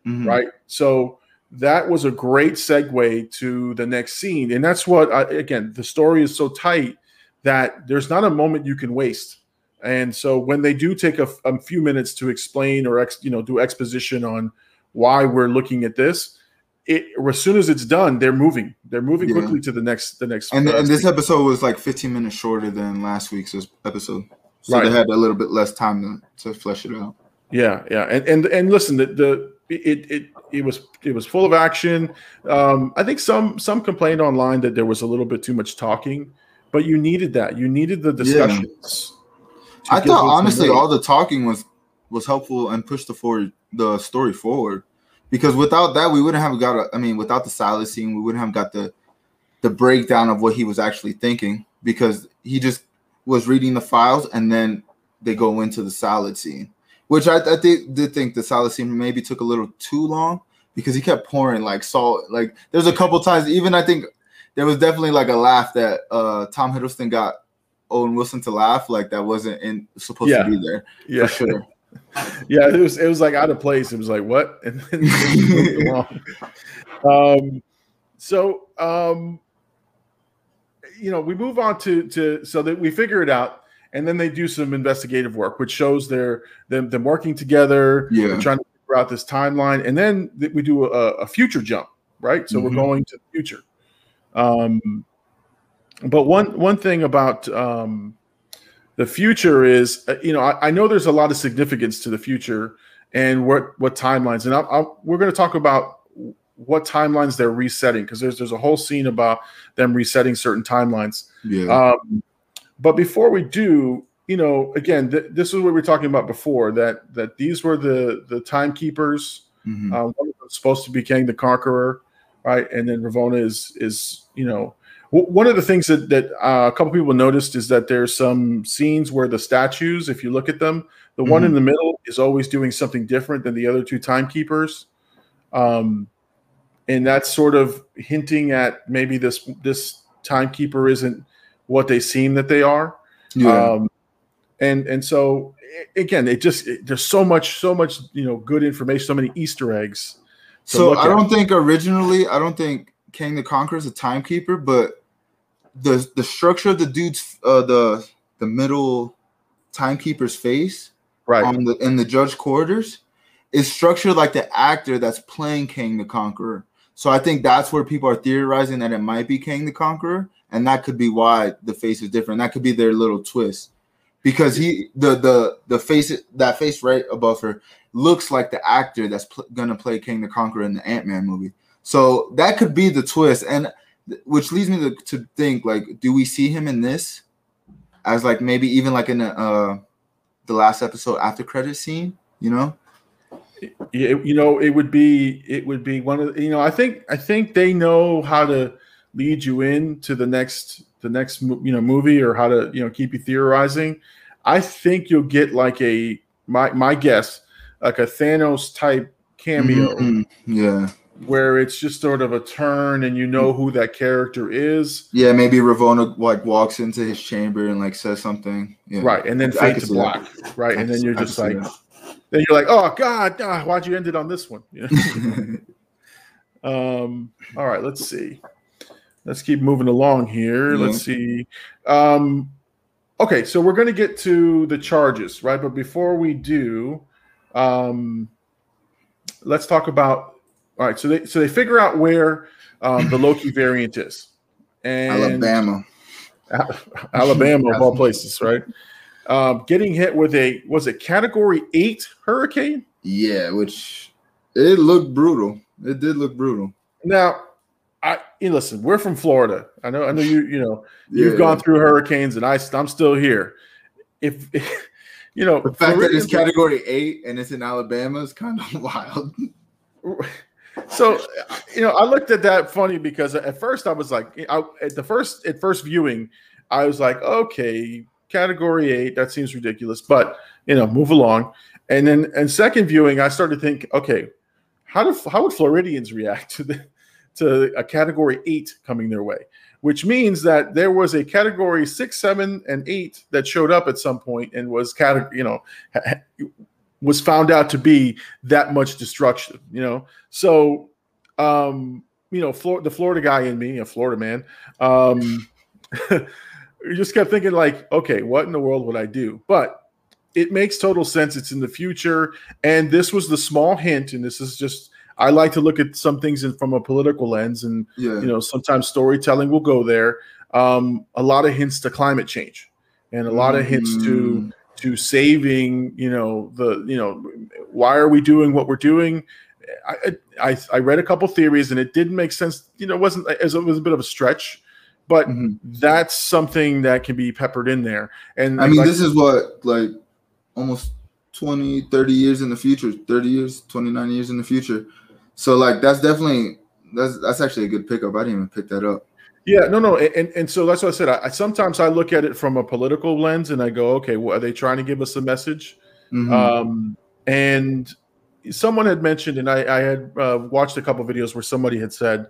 mm-hmm. right so that was a great segue to the next scene and that's what I, again the story is so tight that there's not a moment you can waste and so when they do take a, a few minutes to explain or ex, you know do exposition on why we're looking at this it as soon as it's done, they're moving. They're moving yeah. quickly to the next the next. And, and this episode was like 15 minutes shorter than last week's episode, so right. they had a little bit less time to, to flesh it out. Yeah, yeah, and and and listen, the, the it it it was it was full of action. Um, I think some some complained online that there was a little bit too much talking, but you needed that. You needed the discussions. Yeah. I thought honestly, all the talking was was helpful and pushed the forward the story forward. Because without that we wouldn't have got a, I mean without the salad scene we wouldn't have got the the breakdown of what he was actually thinking. Because he just was reading the files and then they go into the salad scene. Which I, I did, did think the salad scene maybe took a little too long. Because he kept pouring like salt like there's a couple times even I think there was definitely like a laugh that uh Tom Hiddleston got Owen Wilson to laugh like that wasn't in supposed yeah. to be there yeah. for sure [LAUGHS] yeah, it was it was like out of place. It was like what? [LAUGHS] And then um, so um, you know, we move on to to so that we figure it out, and then they do some investigative work, which shows their them them working together, yeah, trying to figure out this timeline, and then we do a, a future jump, right? So mm-hmm. we're going to the future. Um, but one one thing about um, the future is uh, you know I, I, know there's a lot of significance to the future and what what timelines. And i i we're going to talk about what timelines they're resetting because there's there's a whole scene about them resetting certain timelines. Yeah. Um, but before we do you know again th- this is what we were talking about before that that these were the the timekeepers. Mm-hmm. uh, supposed to be Kang the Conqueror right? And then Ravonna is is you know one of the things that, that uh, a couple people noticed is that there's some scenes where the statues, if you look at them, the mm-hmm. one in the middle is always doing something different than the other two timekeepers. Um, and that's sort of hinting at maybe this this timekeeper isn't what they seem that they are. Yeah. Um, and and so again, it just it, there's so much so much you know good information, so many Easter eggs. So I don't at. think originally, I don't think Kang the Conqueror is a timekeeper, but the the structure of the dude's uh, the the middle timekeeper's face right on the in the judge quarters is structured like the actor that's playing Kang the Conqueror. So I think that's where people are theorizing that it might be Kang the Conqueror, and that could be why the face is different. That could be their little twist. because he the the the face that face right above her looks like the actor that's pl- gonna play Kang the Conqueror in the Ant Man movie. So that could be the twist, and which leads me to, to think like, do we see him in this as like maybe even like in the, uh the last episode after credit scene? You know, Yeah, you know, it would be it would be one of the, you know, I think I think they know how to lead you in to the next the next you know movie or how to you know keep you theorizing. I think you'll get like a my my guess like a Thanos type cameo Mhm. yeah, where it's just sort of a turn and you know who that character is. yeah. Maybe Ravonna like walks into his chamber and like says something. Yeah. Right, and then fade to see that. black. Right, I and then you're just like, that. then you're like, oh God, ah, why'd you end it on this one? You [LAUGHS] know? Um, all right, let's see. Let's keep moving along here. Yeah. Let's see. Um, okay, so we're going to get to the charges, right? But before we do, um, let's talk about. All right, so they so they figure out where um, the Loki [LAUGHS] variant is, and Alabama. [LAUGHS] Alabama of all places, right? Um, getting hit with a was it Category Eight hurricane? Yeah, which it looked brutal. It did look brutal. Now, I you know, listen. We're from Florida. I know. I know you. You know, you've Yeah. gone through hurricanes, and I, I'm still here. If [LAUGHS] you know, The fact that it's category eight and it's in Alabama is kind of wild. So you know, I looked at that funny because at first I was like, I, at the first at first viewing, I was like, okay, category eight, that seems ridiculous, but you know, move along. And then and second viewing, I started to think, okay, how do how would Floridians react to the to a category eight coming their way? Which means that there was a category six, seven, and eight that showed up at some point and was category, you know, was found out to be that much destruction. You know, so um, you know, Flor- the Florida guy in me, a Florida man, um, [LAUGHS] just kept thinking like, okay, what in the world would I do? But it makes total sense. It's in the future, and this was the small hint. And this is just I like to look at some things in, from a political lens, and Yeah. you know, sometimes storytelling will go there. Um, a lot of hints to climate change, and a lot of hints Mm, to saving you know the you know why are we doing what we're doing i i, I read a couple theories and it didn't make sense you know it wasn't as it was a bit of a stretch but mhm. that's something that can be peppered in there and I mean, like- this is what like almost 20, 30 years in the future, 30 years, 29 years in the future. So like that's definitely that's that's actually a good pickup. I didn't even pick that up. Yeah no no and and so that's what i said I, I sometimes i look at it from a political lens and i go okay well, are they trying to give us a message Mhm. Um, and someone had mentioned, and I, I had uh, watched a couple videos where somebody had said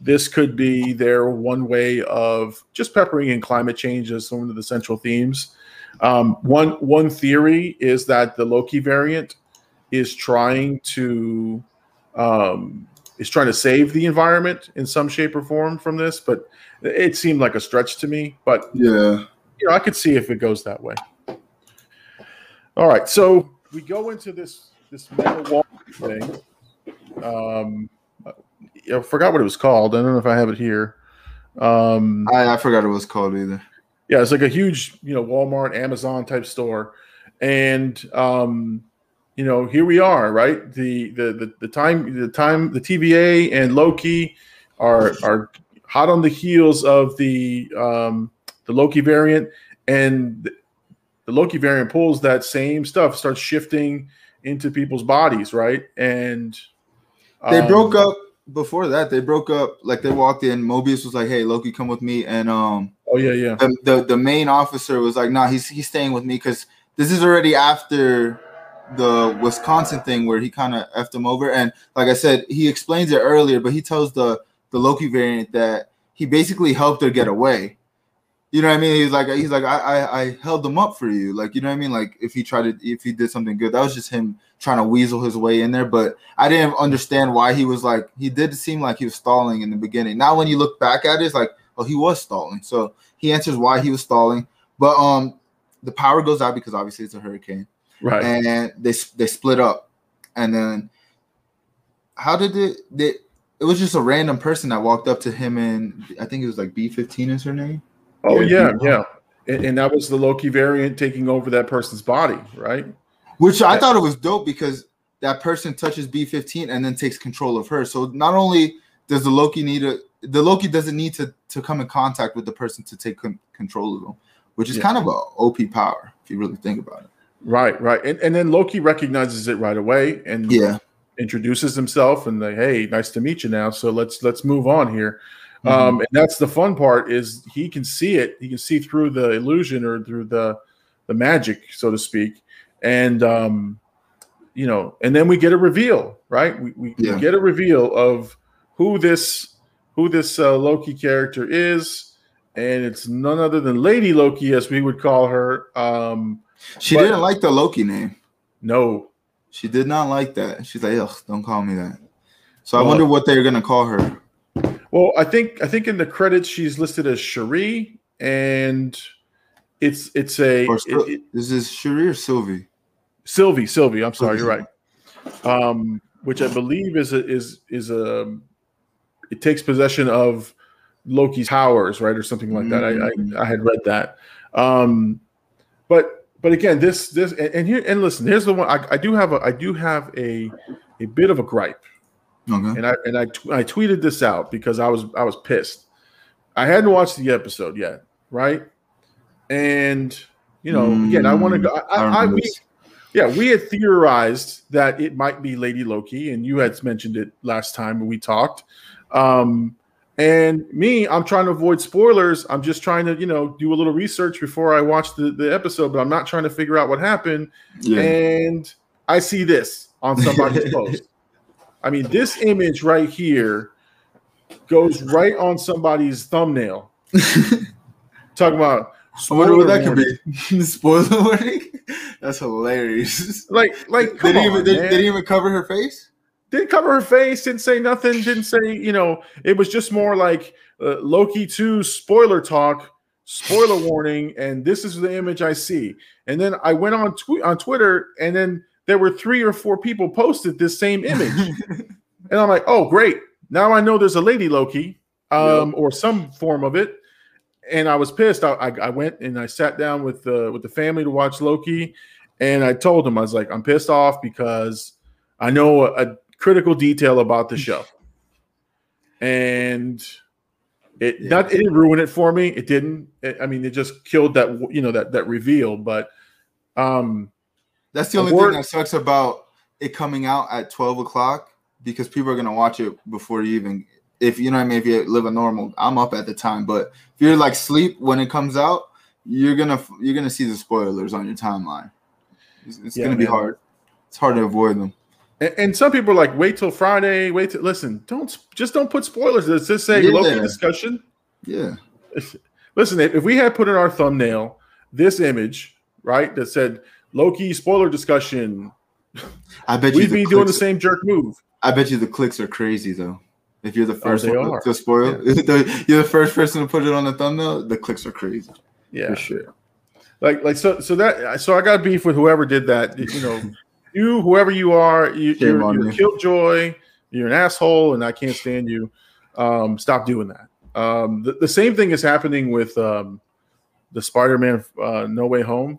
this could be their one way of just peppering in climate change as one of the central themes. Um, one one theory is that the Loki variant is trying to um, is trying to save the environment in some shape or form from this, but it seemed like a stretch to me. But yeah. you know, I could see if it goes that way. All right, so we go into this this metal wall thing. Um, I forgot what it was called. I don't know if I have it here. Um, I, I forgot what it was called either. yeah, it's like a huge, you know, Walmart, Amazon type store, and um, you know, here we are, right? The the the, the time the time the TVA and Loki are are hot on the heels of the um, the Loki variant, and the, Loki variant pulls that same stuff, starts shifting into people's bodies, right? And They um, broke up before that. They broke up like they walked in. Mobius was like, "Hey, Loki, come with me," and um, Oh yeah, yeah, the the, the main officer was like, "Nah, he's he's staying with me because this is already after the Wisconsin thing where he kind of effed him over." And like I said, he explains it earlier, but he tells the the Loki variant that he basically helped her get away. You know what I mean? He's like, he's like, I, I, I held them up for you. Like, you know what I mean? Like, if he tried to, if he did something good, that was just him trying to weasel his way in there. But I didn't understand why he was like, he did seem like he was stalling in the beginning. Now, when you look back at it, it's like, oh, he was stalling. So he answers why he was stalling. But um, the power goes out because obviously it's a hurricane, right. and they they split up. And then, how did it? They, it was just a random person that walked up to him, and I think it was like B fifteen is her name. Oh Yeah, yeah, yeah. and, and that was the Loki variant taking over that person's body, right? Which I thought it was dope because that person touches B15 and then takes control of her. So not only does the Loki need a the Loki doesn't need to to come in contact with the person to take con- control of them, which is Yeah. kind of a OP power if you really think about it. Right, right. And, and then Loki recognizes it right away and Yeah. introduces himself and like, hey, nice to meet you now. So let's let's move on here. Mhm. Um, and that's the fun part is he can see it. He can see through the illusion or through the the magic, so to speak. And um, you know, and then we get a reveal, right? We, we, we get a reveal of who this who this uh, Loki character is, and it's none other than Lady Loki, as we would call her. Um, She But- didn't like the Loki name. no, She did not like that. She's like, ugh, don't call me that. So I wonder what they're gonna call her. Well, I think I think in the credits she's listed as Cherie, and it's it's a Or it- it- is this Cherie or Sylvie? Sylvie. Sylvie, I'm sorry, you're right. Um, which I believe is a, is is a it takes possession of Loki's powers, right, or something like that. Mm. I, I I had read that. Um, but but again, this this and, and here and listen, here's the one I, I do have a I do have a a bit of a gripe. Okay. and I and I tw- I tweeted this out because I was I was pissed. I hadn't watched the episode yet, right? And you know, again, I want to go. I, I, I we, yeah, we had theorized that it might be Lady Loki, and you had mentioned it last time when we talked. Um, and me, I'm trying to avoid spoilers. I'm just trying to, you know, do a little research before I watch the, the episode, but I'm not trying to figure out what happened yeah. and I see this on somebody's [LAUGHS] post. I mean, this image right here goes right on somebody's thumbnail. [LAUGHS] Talking about I wonder what that spoiler could be. [LAUGHS] Spoiler warning? That's hilarious. Like, like, They didn't, on, even, they, they didn't even cover her face? Didn't cover her face, didn't say nothing, didn't say, you know, it was just more like uh, Loki 2 spoiler talk, spoiler [LAUGHS] warning, and this is the image I see. And then I went on tw- on Twitter, and then there were three or four people posted this same image. [LAUGHS] And I'm like, oh, great. Now I know there's a lady Loki um, or some form of it. And I was pissed. I, I, I went and I sat down with the with the family to watch Loki, and I told them I was like, I'm pissed off because I know a, a critical detail about the show, and it Yeah. not it didn't ruin it for me. It didn't. It- I mean, it just killed that you know that that reveal. But um, That's the only word- thing that sucks about it coming out at 12 o'clock because people are to watch it before you even, if you know what I mean, if you live a normal, I'm up at the time, but if you're like sleep when it comes out, you're to, you're to see the spoilers on your timeline. It's, it's Yeah, going to be hard. It's hard to avoid them. And, and some people are like, wait till Friday. Wait till listen. Don't just don't put spoilers. Let's just say Yeah. Loki discussion. Yeah. [LAUGHS] Listen, if if we had put in our thumbnail this image, right, that said Loki spoiler discussion, [LAUGHS] I bet you we'd be doing the same jerk move. I bet you the clicks are crazy though. If you're the oh, first Oh, they one are. to spoil, [LAUGHS] the, you're the first person to put it on the thumbnail. The clicks are crazy Yeah, for sure. like like so so that so I got beef with whoever did that. You know, you whoever you are, you, Shame you're, you're you. killjoy. You're an asshole, and I can't stand you. Um, stop doing that. Um, the, the same thing is happening with um, the Spider-Man uh, No Way Home.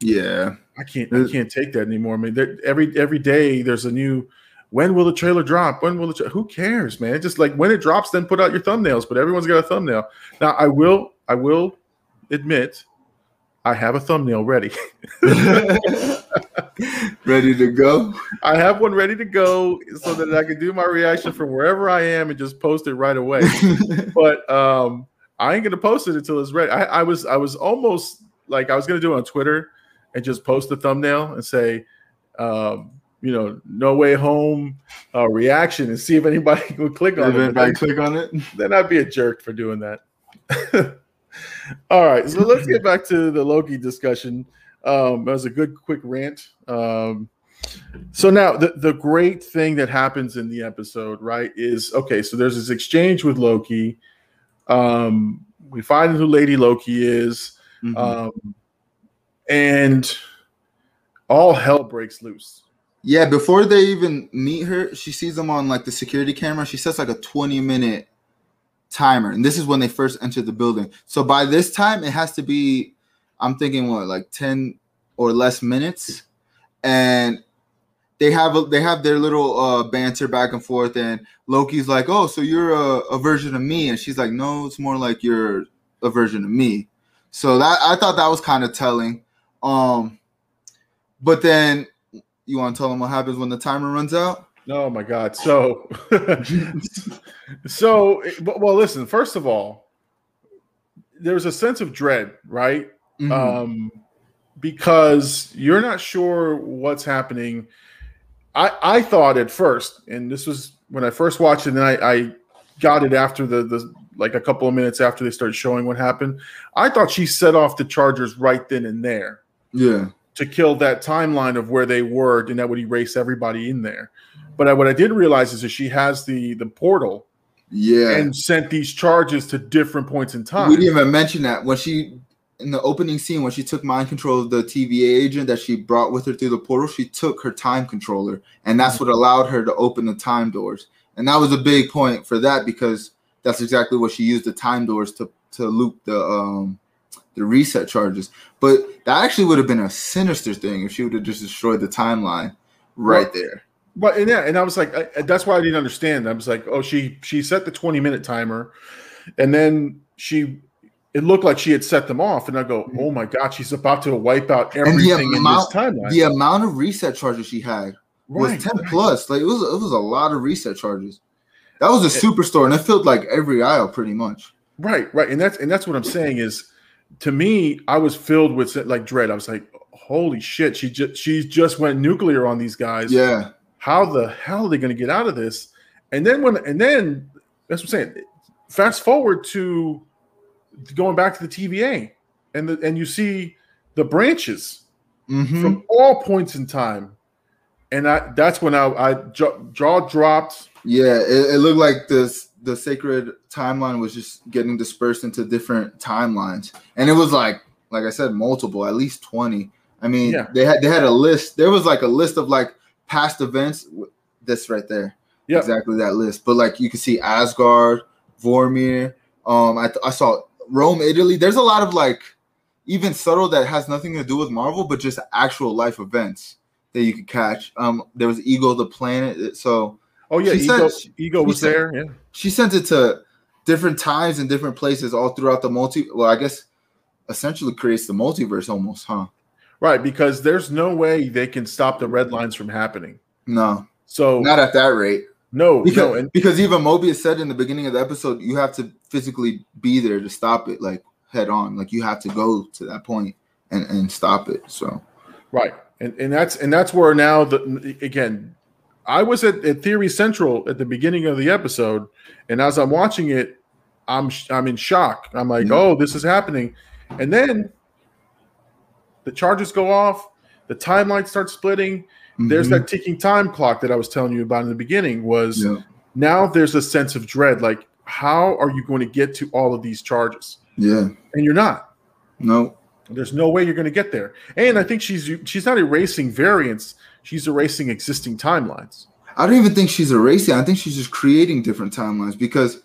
Yeah. I can't I can't take that anymore. I mean, there, every every day there's a new. When will the trailer drop? When will the tra- who cares, man? Just like when it drops, then put out your thumbnails. But everyone's got a thumbnail now. I will I will admit, I have a thumbnail ready. [LAUGHS] Ready to go? I have one ready to go so that I can do my reaction from wherever I am and just post it right away. [LAUGHS] but um, I ain't gonna post it until it's ready. I, I was I was almost like I was gonna do it on Twitter and just post the thumbnail and say, um, you know, no way home uh, reaction and see if anybody [LAUGHS] would click on it. If But I then, click on it. then I'd be a jerk for doing that. All right, so let's get back to the Loki discussion. Um, that was a good quick rant. Um, so now the, the great thing that happens in the episode, right, is okay, so there's this exchange with Loki. Um, we find who Lady Loki is, Mhm. um, and all hell breaks loose. yeah, before they even meet her, she sees them on like the security camera. She sets like a 20 minute timer, and this is when they first enter the building. So by this time, it has to be I'm thinking what like ten or less minutes, and they have a, they have their little uh, banter back and forth, and Loki's like, "Oh, so you're a, a version of me," and she's like, "No, it's more like you're a version of me." So that I thought that was kind of telling. Um, but then you want to tell them what happens when the timer runs out? Oh my God! So, [LAUGHS] so well, listen. First of all, there's a sense of dread, right? Mm-hmm. Um, because you're not sure what's happening. I I thought at first, and this was when I first watched it, and I, I got it after the the like a couple of minutes after they started showing what happened. I thought she set off the Chargers right then and there. Yeah. To kill that timeline of where they were, and that would erase everybody in there. But I, what I didn't realize is that she has the the portal, yeah, and sent these charges to different points in time. We didn't even mention that when she in the opening scene when she took mind control of the TVA agent that she brought with her through the portal, she took her time controller, and that's what allowed her to open the time doors. And that was a big point for that because that's exactly what she used the time doors to to loop the um the reset charges. But that actually would have been a sinister thing if she would have just destroyed the timeline right there. But and yeah, and I was like, I, that's why I didn't understand. I was like, oh, she she set the twenty minute timer, and then she it looked like she had set them off, and I go, oh my god, she's about to wipe out everything in this timeline. The amount of reset charges she had was right, ten right. plus. Like it was it was a lot of reset charges. That was a superstore, and it filled like every aisle pretty much. Right, right, and that's and that's what I'm saying is, to me, I was filled with like dread. I was like, holy shit, she just she just went nuclear on these guys. Yeah, how the hell are they going to get out of this? And then when and then that's what I'm saying. Fast forward to going back to the TVA, and the, and you see the branches mm-hmm. from all points in time, and I that's when I, I jaw dropped. Yeah, it, it looked like this the sacred timeline was just getting dispersed into different timelines, and it was like like I said, multiple, at least twenty. I mean, yeah. they had they had a list. There was like a list of like past events, this right there, yeah, exactly that list. But like you can see Asgard, Vormir. Um, I, I saw Rome, Italy. There's a lot of like even subtle that has nothing to do with Marvel, but just actual life events that you could catch. Um, there was Ego the planet. So oh yeah, Ego, sent, Ego was sent, there. Yeah, she sent it to different times and different places all throughout the multi. Well, I guess essentially creates the multiverse almost, huh? Right, because there's no way they can stop the red lines from happening. No. So not at that rate. No, because, no, and, because even Mobius said in the beginning of the episode, you have to physically be there to stop it, like head on. Like you have to go to that point and, and stop it. So right. And and that's and that's where now the again, I was at, at Theory Central at the beginning of the episode, and as I'm watching it, I'm I'm in shock. I'm like, yeah. oh, this is happening. And then the charges go off, the timeline starts splitting. Mm-hmm. There's that ticking time clock that I was telling you about in the beginning. Was yeah. now there's a sense of dread, like how are you going to get to all of these charges? Yeah, and you're not. No, there's no way you're going to get there. And I think she's she's not erasing variants; she's erasing existing timelines. I don't even think she's erasing. I think she's just creating different timelines because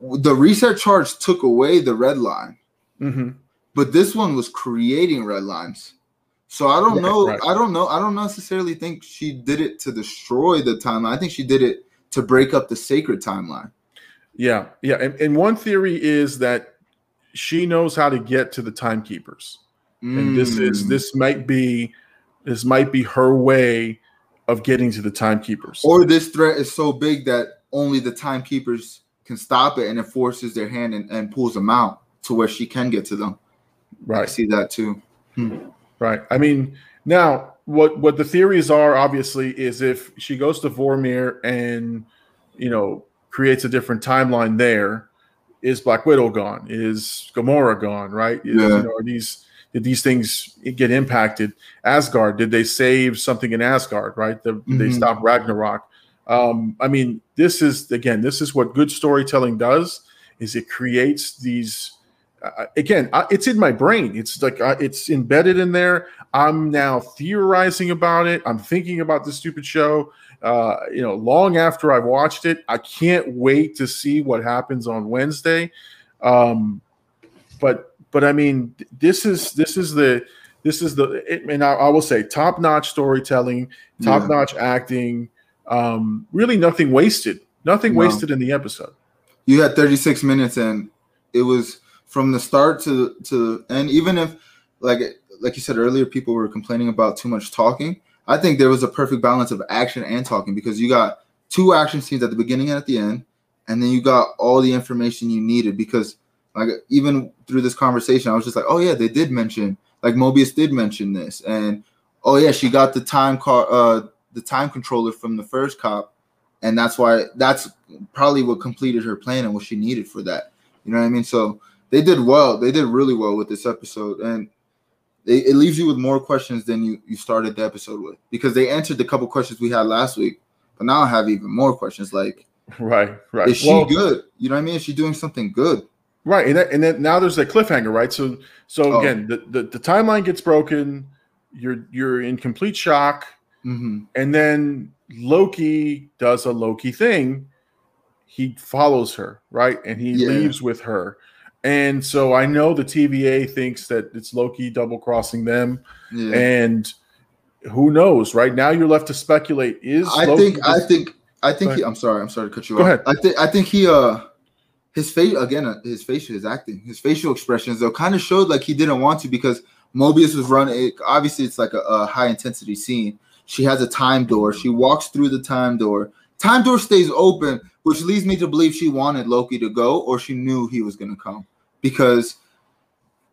the reset charge took away the red line. Mm-hmm but this one was creating red lines. So I don't right, know. Right. I don't know. I don't necessarily think she did it to destroy the timeline. I think she did it to break up the sacred timeline. Yeah, yeah. And, and one theory is that she knows how to get to the timekeepers, mm. and this is mm. this might be this might be her way of getting to the timekeepers. Or this threat is so big that only the timekeepers can stop it, and it forces their hand and, and pulls them out to where she can get to them. Right. I see that too. Hmm. Right. I mean, now what what the theories are obviously is if she goes to Vormir and you know creates a different timeline there, is Black Widow gone? Is Gamora gone? Right? Is, yeah. You know, are these did these things get impacted? Asgard, did they save something in Asgard? Right? The, mm-hmm. They stop Ragnarok. Um, I mean, this is again, this is what good storytelling does: is it creates these again, it's in my brain. It's like uh, it's embedded in there. I'm now theorizing about it. I'm thinking about this stupid show. Uh, you know, long after I've watched it, I can't wait to see what happens on Wednesday. Um, but but I mean, this is this is the this is the it, and I, I will say top notch storytelling, top notch yeah. acting. Um, really, nothing wasted. Nothing no. wasted in the episode. You had 36 minutes, and it was from the start to to and even if like like you said earlier, people were complaining about too much talking. I think there was a perfect balance of action and talking because you got two action scenes at the beginning and at the end, and then you got all the information you needed. Because like even through this conversation, I was just like, oh yeah, they did mention like Mobius did mention this, and oh yeah, she got the time car uh the time controller from the first cop, and that's why that's probably what completed her plan and what she needed for that. You know what I mean? So they did well. They did really well with this episode, and it, it leaves you with more questions than you you started the episode with because they answered the couple questions we had last week, but now I have even more questions. Like, [LAUGHS] right, right. Is she well, good? You know what I mean? Is she doing something good? Right, and, that, and then now there's a cliffhanger, right? So, so oh. again, the, the, the timeline gets broken. You're you're in complete shock, mm-hmm. and then Loki does a Loki thing. He follows her, right, and he yeah. leaves with her and so I know the TVA thinks that it's Loki double crossing them. Yeah. And who knows? Right now, you're left to speculate. Is I Loki think I think I think he, I'm sorry. I'm sorry to cut you Go off. ahead. I think I think he uh his face again uh, his facial his acting his facial expressions though kind of showed like he didn't want to because Mobius was running. Obviously, it's like a, a high intensity scene. She has a time door. She walks through the time door. Time door stays open, which leads me to believe she wanted Loki to go or she knew he was going to come because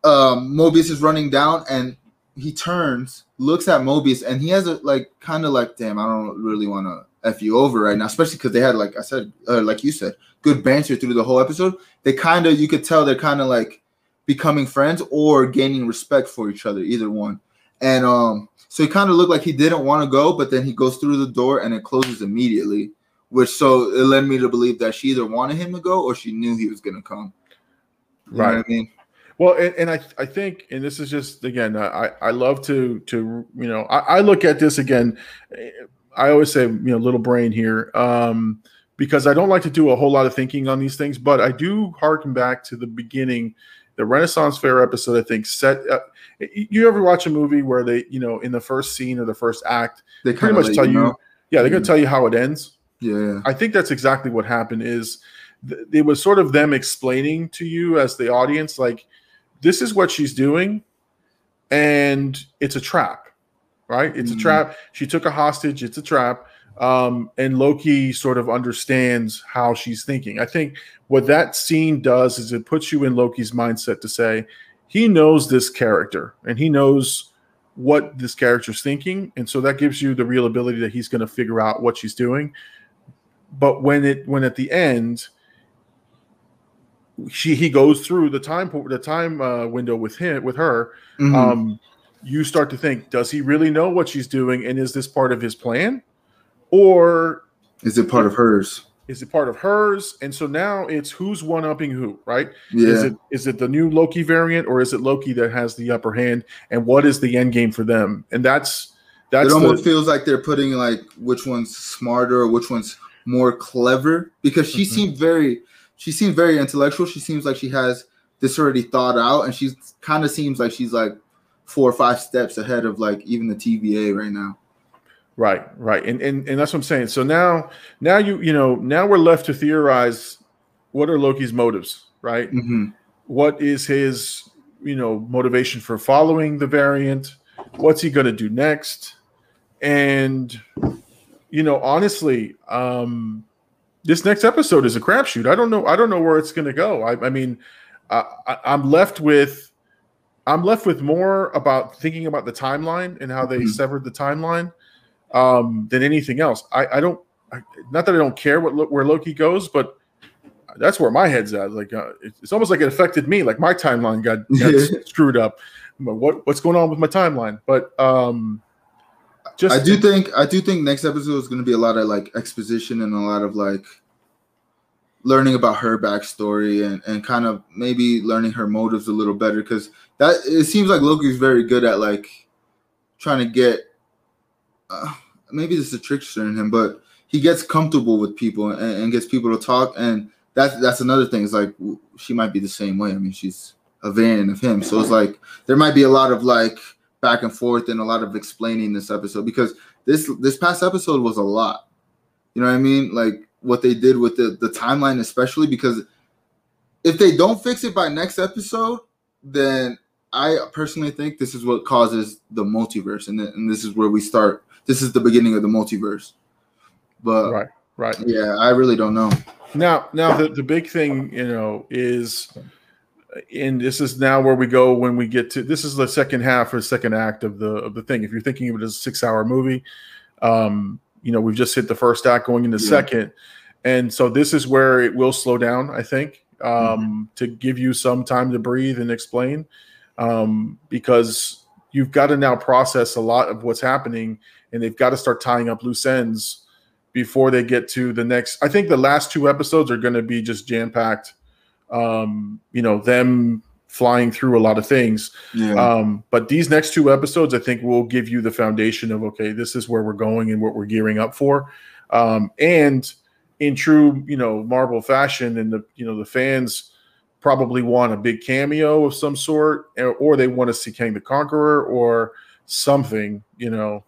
um, Mobius is running down and he turns, looks at Mobius, and he has a like kind of like, damn, I don't really want to f you over right now, especially because they had like I said, uh, like you said, good banter through the whole episode. They kind of you could tell they're kind of like becoming friends or gaining respect for each other, either one. And um, so he kind of looked like he didn't want to go, but then he goes through the door and it closes immediately, which so it led me to believe that she either wanted him to go or she knew he was gonna come. You right. I mean? Well, and, and, I I think, and this is just again, I I love to to you know I, I look at this again. I always say you know little brain here um, because I don't like to do a whole lot of thinking on these things, but I do harken back to the beginning, the Renaissance Fair episode. I think set. Uh, you ever watch a movie where they you know in the first scene or the first act they pretty much tell you, know. yeah, they're going to tell you how it ends. Yeah, I think that's exactly what happened. Is it was sort of them explaining to you as the audience, like, this is what she's doing, and it's a trap, right? It's mm-hmm. a trap. She took a hostage. It's a trap. Um, and Loki sort of understands how she's thinking. I think what that scene does is it puts you in Loki's mindset to say he knows this character and he knows what this character's thinking, and so that gives you the real ability that he's going to figure out what she's doing. But when it when at the end she he goes through the time the time uh, window with him with her. Mm-hmm. Um, you start to think, does he really know what she's doing, and is this part of his plan, or is it part of hers? Is it part of hers? And so now it's who's one upping who, right? Yeah. Is it is it the new Loki variant, or is it Loki that has the upper hand? And what is the end game for them? And that's that's it almost the, feels like they're putting like which one's smarter or which one's more clever because she mm-hmm. seemed very she seems very intellectual. She seems like she has this already thought out, and she kind of seems like she's like four or five steps ahead of like even the TVA right now. Right, right, and and and that's what I'm saying. So now, now you you know now we're left to theorize what are Loki's motives, right? Mm-hmm. What is his you know motivation for following the variant? What's he going to do next? And you know, honestly, um, this next episode is a crapshoot. I don't know. I don't know where it's going to go. I, I mean, I, I'm left with I'm left with more about thinking about the timeline and how they mm-hmm. severed the timeline um, than anything else. I, I don't. I, not that I don't care what where Loki goes, but that's where my head's at. Like uh, it's almost like it affected me. Like my timeline got, [LAUGHS] got screwed up. What what's going on with my timeline? But um, just I do think I do think next episode is going to be a lot of like exposition and a lot of like learning about her backstory and and kind of maybe learning her motives a little better because that it seems like Loki's very good at like trying to get uh, maybe this is a trickster in him, but he gets comfortable with people and, and gets people to talk and that's that's another thing. It's like she might be the same way. I mean, she's a variant of him. So it's like there might be a lot of like back and forth and a lot of explaining this episode because this this past episode was a lot. You know what I mean? Like what they did with the the timeline, especially because if they don't fix it by next episode, then I personally think this is what causes the multiverse, and, and this is where we start. This is the beginning of the multiverse. But right, right, yeah, I really don't know. Now, now the the big thing, you know, is, and this is now where we go when we get to this is the second half or second act of the of the thing. If you're thinking of it as a six hour movie, um, you know, we've just hit the first act, going into yeah. second, and so this is where it will slow down. I think um, mm-hmm. to give you some time to breathe and explain um, because you've got to now process a lot of what's happening and they've got to start tying up loose ends before they get to the next. I think the last two episodes are going to be just jam packed. Um, you know, them flying through a lot of things. Yeah. Um, but these next two episodes, I think, will give you the foundation of okay, this is where we're going and what we're gearing up for. Um, and in true, you know, Marvel fashion, and the you know the fans probably want a big cameo of some sort, or they want to see Kang the Conqueror or something, you know.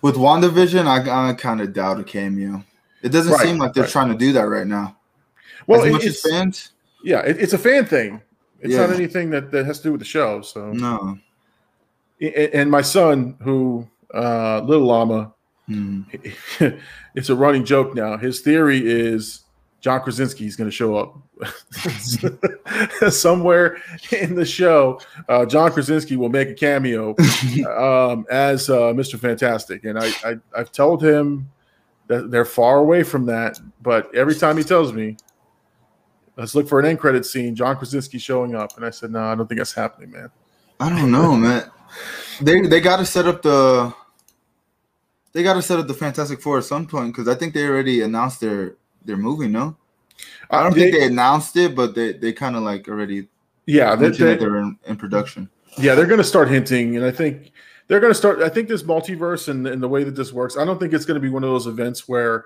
With WandaVision, I, I kind of doubt a cameo. It doesn't right, seem like they're right. trying to do that right now. Well, as much as fans, yeah, it, it's a fan thing. It's yeah. not anything that, that has to do with the show. So no. And my son, who uh, Little Llama, hmm. [LAUGHS] it's a running joke now. His theory is John Krasinski is going to show up [LAUGHS] somewhere in the show. Uh, John Krasinski will make a cameo [LAUGHS] um, as uh, Mr. Fantastic, and I, I I've told him that they're far away from that. But every time he tells me, "Let's look for an end credit scene," John Krasinski showing up, and I said, "No, I don't think that's happening, man." I don't know, man. They they got to set up the they got to set up the Fantastic Four at some point because I think they already announced their they're moving, no? I don't they, think they announced it, but they, they kind of like already yeah they, they, they're in, in, production. Yeah, they're going to start hinting, and I think they're going to start. I think this multiverse and, and the way that this works, I don't think it's going to be one of those events where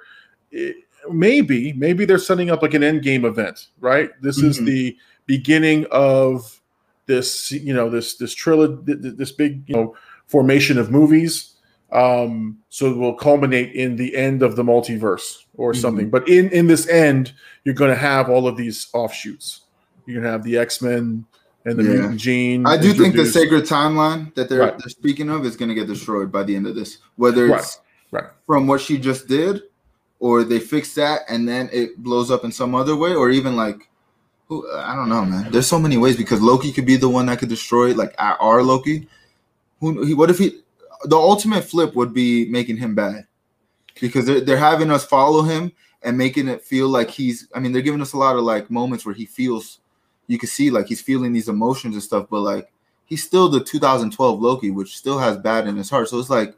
it, maybe maybe they're setting up like an end game event, right? This mm-hmm. is the beginning of this, you know, this this trilogy, this big you know formation of movies um, so it will culminate in the end of the multiverse or mm-hmm. something. But in in this end, you're going to have all of these offshoots. You're going to have the X Men and the yeah. mutant gene. I do think the sacred timeline that they're right. they're speaking of is going to get destroyed by the end of this. Whether it's right. right. from what she just did, or they fix that and then it blows up in some other way, or even like. Who I don't know, man. There's so many ways because Loki could be the one that could destroy, like our Loki. Who? What if he? The ultimate flip would be making him bad. Because they're, they're having us follow him and making it feel like he's i mean they're giving us a lot of like moments where he feels you can see like he's feeling these emotions and stuff but like he's still the 2012 loki which still has bad in his heart. So it's like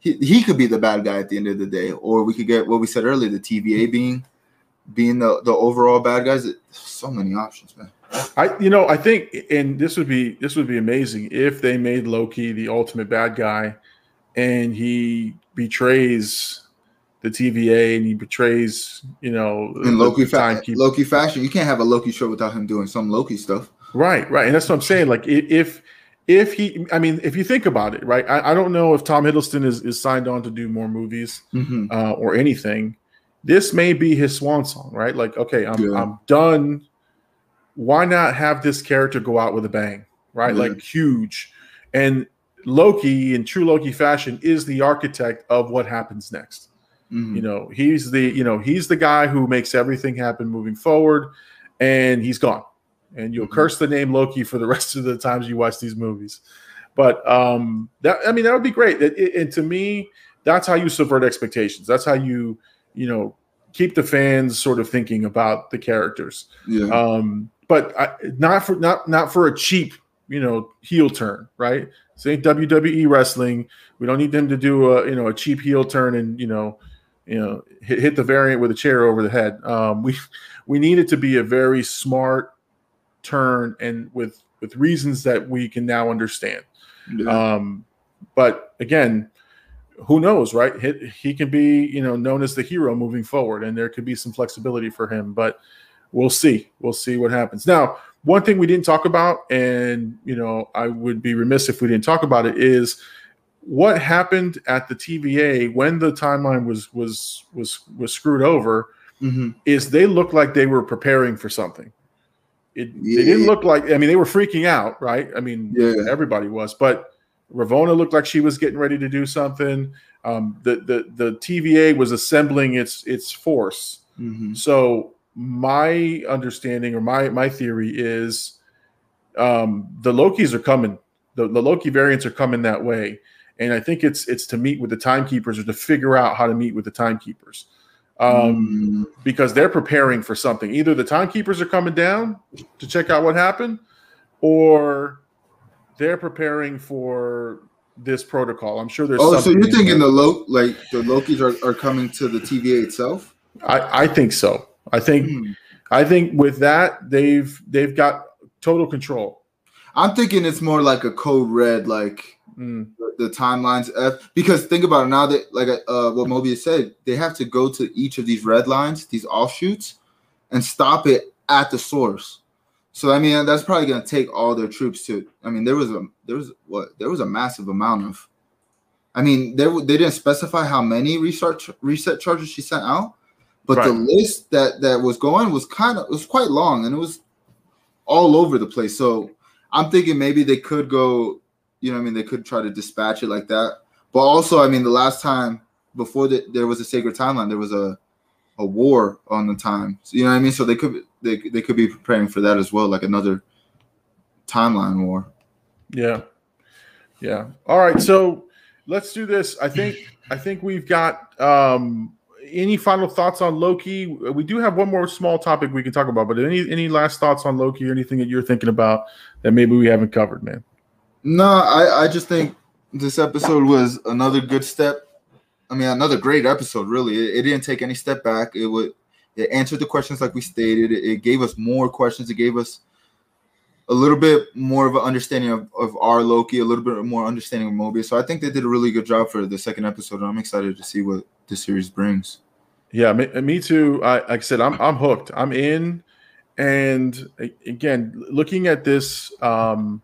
he, he could be the bad guy at the end of the day or we could get what we said earlier the tva being being the, the overall bad guys. So many options man. I you know I think and this would be this would be amazing if they made Loki the ultimate bad guy and he betrays the TVA and he betrays, you know, in Loki, fa- Loki fashion. You can't have a Loki show without him doing some Loki stuff. Right, right, and that's what I'm saying. Like if if he, I mean, if you think about it, right? I, I don't know if Tom Hiddleston is is signed on to do more movies mm-hmm. uh, or anything. This may be his swan song, right? Like, okay, I'm yeah. I'm done. Why not have this character go out with a bang, right? Yeah. Like huge, and Loki, in true Loki fashion, is the architect of what happens next. Mm-hmm. You know, he's the you know he's the guy who makes everything happen moving forward, and he's gone. And you'll mm-hmm. curse the name Loki for the [LAUGHS] rest of the times you watch these movies. But um, that I mean that would be great. It, it, and to me, that's how you subvert expectations. That's how you you know keep the fans sort of thinking about the characters. Yeah. Um, but I, not for not not for a cheap you know heel turn, right? This ain't WWE wrestling. We don't need them to do a you know a cheap heel turn and you know you know hit, hit the variant with a chair over the head. Um, we we need it to be a very smart turn and with with reasons that we can now understand. Yeah. Um, but again, who knows, right? He, he can be you know known as the hero moving forward, and there could be some flexibility for him. But we'll see. We'll see what happens. Now, one thing we didn't talk about, and you know, I would be remiss if we didn't talk about it, is what happened at the TVA when the timeline was was was was screwed over. Mm-hmm. Is they looked like they were preparing for something. It Yeah. they didn't look like. I mean, they were freaking out, right? I mean, Yeah. everybody was, but Ravonna looked like she was getting ready to do something. Um, the the the TVA was assembling its its force. Mm-hmm. So my understanding or my my theory is um, the Lokis are coming. The, the Loki variants are coming that way, and I think it's it's to meet with the timekeepers or to figure out how to meet with the timekeepers, um, Mm. because they're preparing for something. Either the timekeepers are coming down to check out what happened, or they're preparing for this protocol. I'm sure there's. Oh, so you're thinking there. the lo like the Lokis are, are coming to the TVA itself? I, I think so. I think Hmm. I think with that they've they've got total control. I'm thinking it's more like a code red, like Mm, the, the timelines F. Because think about it now that like uh, what Mobius said, they have to go to each of these red lines, these offshoots, and stop it at the source. So I mean that's probably gonna take all their troops to. I mean there was a there was what there was a massive amount of. I mean there they didn't specify how many reset reset charges she sent out, but the list that that was going was kind of it was quite long and it was all over the place. So I'm thinking maybe they could go, you know, I mean, they could try to dispatch it like that. But also, I mean, the last time before the, there was a sacred timeline, there was a a war on the time. So, you know what I mean? So they could they they could be preparing for that as well, like another timeline war. yeah, yeah. All right, so let's do this. I think I think we've got um, any final thoughts on Loki. We do have one more small topic we can talk about, but any any last thoughts on Loki or anything that you're thinking about that maybe we haven't covered, man? No, I I just think this episode was another good step. I mean, another great episode. Really, it, it didn't take any step back. It would it answered the questions like we stated. It, it gave us more questions. It gave us a little bit more of an understanding of, of our Loki, a little bit more understanding of Mobius. So I think they did a really good job for the second episode, and I'm excited to see what the series brings. Yeah, me, me too. I, like I said, I'm I'm hooked. I'm in, and again, looking at this um,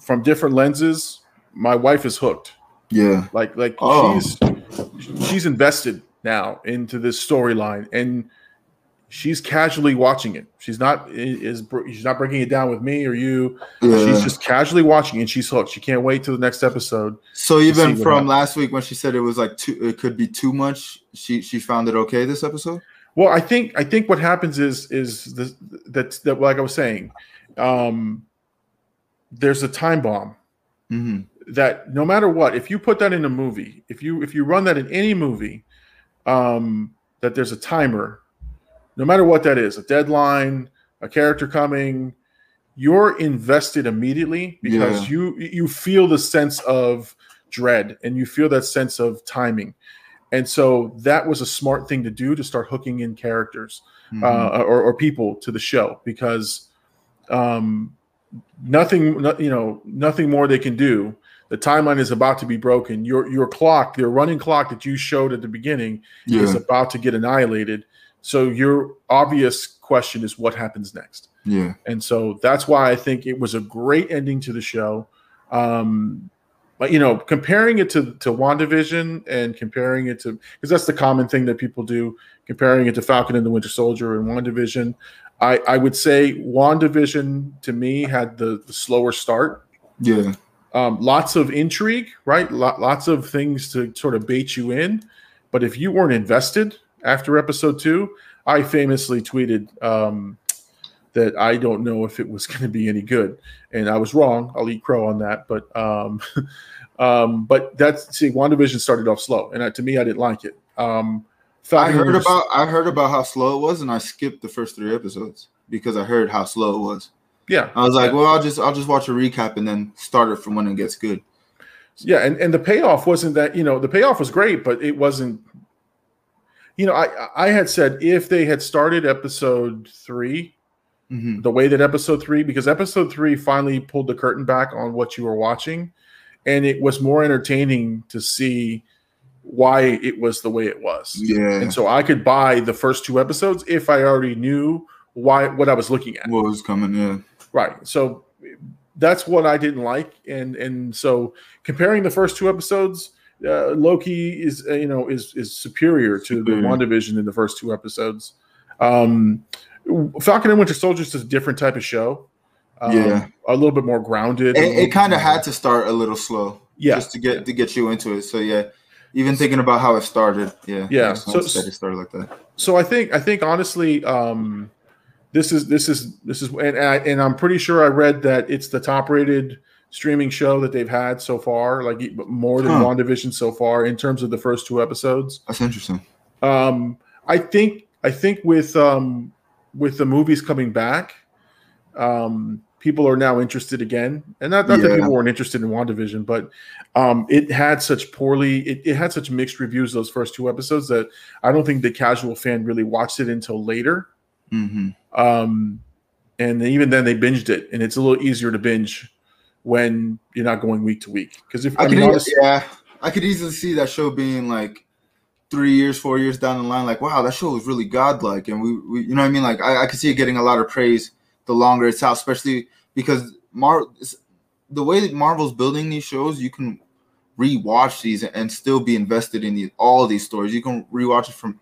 from different lenses, my wife is hooked. Yeah, Like like Oh. she's she's invested now into this storyline, and she's casually watching it. She's not is she's not breaking it down with me or you. yeah. She's just casually watching, and she's hooked. She can't wait till the next episode. so even from last week when she said it was like too, it could be too much. She she found it okay this episode. Well, I think I think what happens is is that that like I was saying, um, there's a time bomb Mm-hmm. that no matter what, if you put that in a movie, if you if you run that in any movie, um, that there's a timer, no matter what that is, a deadline, a character coming, you're invested immediately because Yeah. you you feel the sense of dread and you feel that sense of timing. And so that was a smart thing to do to start hooking in characters Mhm. uh, or, or people to the show because um, nothing, no- you know, nothing more they can do. The timeline is about to be broken. Your your clock, your running clock that you showed at the beginning, is about to get annihilated. So your obvious question is what happens next. yeah. And so that's why I think it was a great ending to the show. Um, but you know, comparing it to to WandaVision and comparing it to because that's the common thing that people do, comparing it to Falcon and the Winter Soldier and WandaVision. I, I would say WandaVision to me had the, the slower start. Yeah, Um, lots of intrigue, right? Lot, lots of things to sort of bait you in. But if you weren't invested after episode two, I famously tweeted um, that I don't know if it was [LAUGHS] going to be any good, and I was wrong. I'll eat crow on that. But um, [LAUGHS] um, but that's see, WandaVision started off slow, and to me, I didn't like it. Um, I heard Winter- about I heard about how slow it was, and I skipped the first three episodes because I heard how slow it was. yeah, I was like, Yeah. well, I'll just I'll just watch a recap and then start it from when it gets good. Yeah, and, and the payoff wasn't that, you know, the payoff was great, but it wasn't, you know, I I had said if they had started episode three Mm-hmm. the way that episode three, because episode three finally pulled the curtain back on what you were watching, and it was more entertaining to see why it was the way it was. Yeah, And so I could buy the first two episodes if I already knew why what I was looking at. What was coming? Yeah. Right. So that's what I didn't like, and and so comparing the first two episodes, uh, Loki is uh, you know is is superior to the Superior. WandaVision in the first two episodes. Um, Falcon and Winter Soldier is a different type of show. Um, Yeah. a little bit more grounded. It, it kind of had to start a little slow, yeah, just to get to get you into it. So yeah, even thinking about how it started, yeah, Yeah, so- that it started like that. so I think I think honestly, um, this is this is this is and and, I, and I'm pretty sure I read that it's the top rated streaming show that they've had so far, like more than Huh. WandaVision so far in terms of the first two episodes. That's interesting. Um, I think I think with um, with the movies coming back, um, people are now interested again, and not, not that people weren't interested in WandaVision, but um, it had such poorly, it, it had such mixed reviews those first two episodes that I don't think the casual fan really watched it until later. hmm Um, and even then, they binged it, and it's a little easier to binge when you're not going week to week. Because if I, I, could, mean, e- honestly, yeah, I could easily see that show being like three years, four years down the line. Like, wow, that show was really godlike, and we, we you know what I mean. Like, I, I could see it getting a lot of praise the longer it's out, especially because Mar the way that Marvel's building these shows, you can rewatch these and still be invested in these, all these stories. You can rewatch it from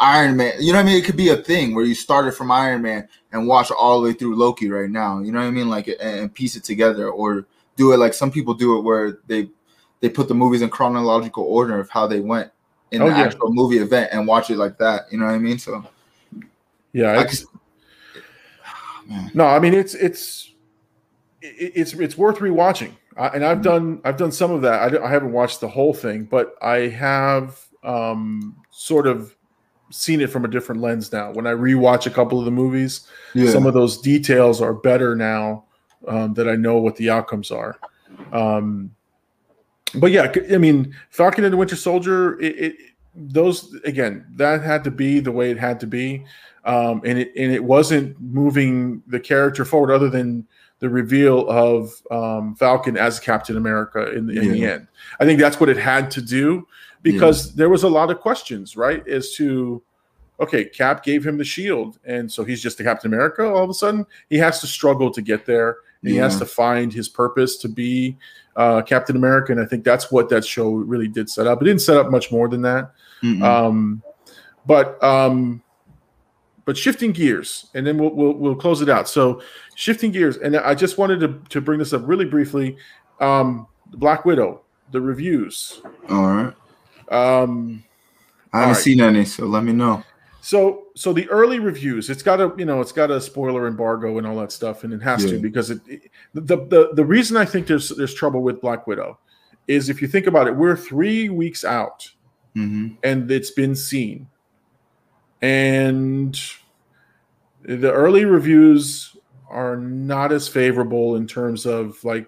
Iron Man. You know what I mean? It could be a thing where you started from Iron Man and watch all the way through Loki right now. You know what I mean? Like and, piece it together, or do it like some people do it where they they put the movies in chronological order of how they went in Oh, the yeah. actual movie event and watch it like that. You know what I mean? So yeah, I [SIGHS] Man. No, I mean it's it's it's it's worth rewatching, I, and I've done I've done some of that. I, I haven't watched the whole thing, but I have um, sort of seen it from a different lens now. When I rewatch a couple of the movies, yeah, some of those details are better now um, that I know what the outcomes are. Um, but yeah, I mean, Falcon and the Winter Soldier, it, it those again, that had to be the way it had to be, um, and it and it wasn't moving the character forward other than the reveal of um, Falcon as Captain America in, in the end. I think that's what it had to do because there was a lot of questions, right, as to okay, Cap gave him the shield, and so he's just a Captain America. All of a sudden, he has to struggle to get there. And He has to find his purpose to be uh, Captain America, and I think that's what that show really did set up. It didn't set up much more than that, Mm-mm. um, but um, but shifting gears, and then we'll, we'll we'll close it out. So shifting gears, and I just wanted to to bring this up really briefly. Um, Black Widow, the reviews. all right. Um, I haven't Alright. seen any, so let me know. So so the early reviews, it's got a you know it's got a spoiler embargo and all that stuff, and it has to because it, it- the, the the reason I think there's there's trouble with Black Widow is if you think about it, we're three weeks out hmm and it's been seen, and the early reviews are not as favorable in terms of like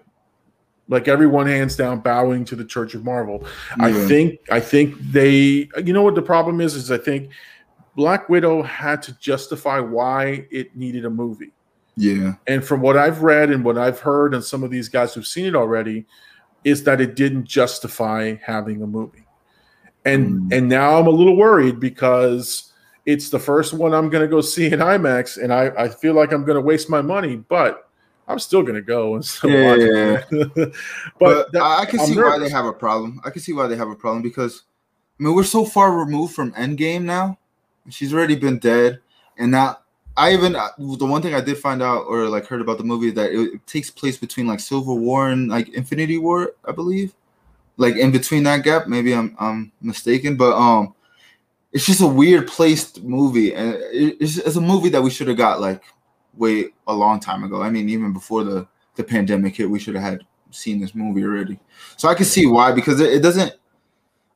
like everyone hands down bowing to the Church of Marvel. I think I think they you know what the problem is is I think Black Widow had to justify why it needed a movie. Yeah. And from what I've read and what I've heard and some of these guys who've seen it already is that it didn't justify having a movie. And Mm. and now I'm a little worried because it's the first one I'm going to go see in IMAX and I I feel like I'm going to waste my money, but I'm still going to go and still [LAUGHS] Yeah, watch yeah, it. [LAUGHS] but But, that- I can I'm see why they have a problem. I can see why they have a problem because I mean we're so far removed from Endgame now. She's already been dead, and now I even uh, the one thing I did find out or like heard about the movie that it, it takes place between like Civil War and like Infinity War, I believe. Like in between that gap, maybe I'm I'm mistaken, but um, it's just a weird placed movie, and it, it's, it's a movie that we should have got like way a long time ago. I mean, even before the the pandemic hit, we should have had seen this movie already. So I can see why because it, it doesn't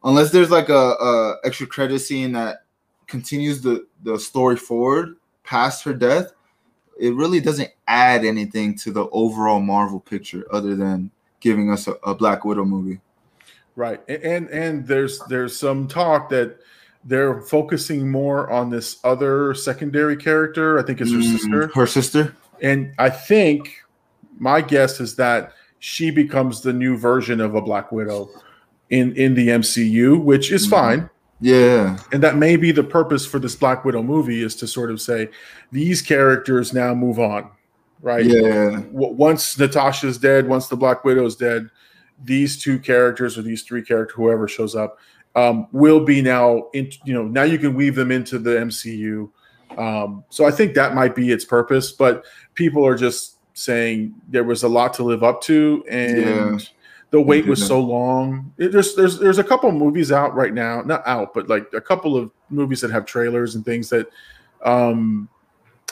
unless there's like a, a extra credit scene that continues the the story forward past her death. It really doesn't add anything to the overall Marvel picture other than giving us a, a Black Widow movie. Right, A- and and there's there's some talk that they're focusing more on this other secondary character. I think it's her Mm, sister, Her sister. and I think my guess is that she becomes the new version of a Black Widow in in the MCU, which is Mhm. fine. Yeah. And that may be the purpose for this Black Widow movie is to sort of say these characters now move on, right? Yeah. Once Natasha's dead, once the Black Widow's dead, these two characters or these three characters, whoever shows up, um, will be now in, you know now you can weave them into the MCU. Um, so I think that might be its purpose, but people are just saying there was a lot to live up to, and Yeah. the wait was so long. It, there's there's there's a couple movies out right now, not out, but like a couple of movies that have trailers and things that um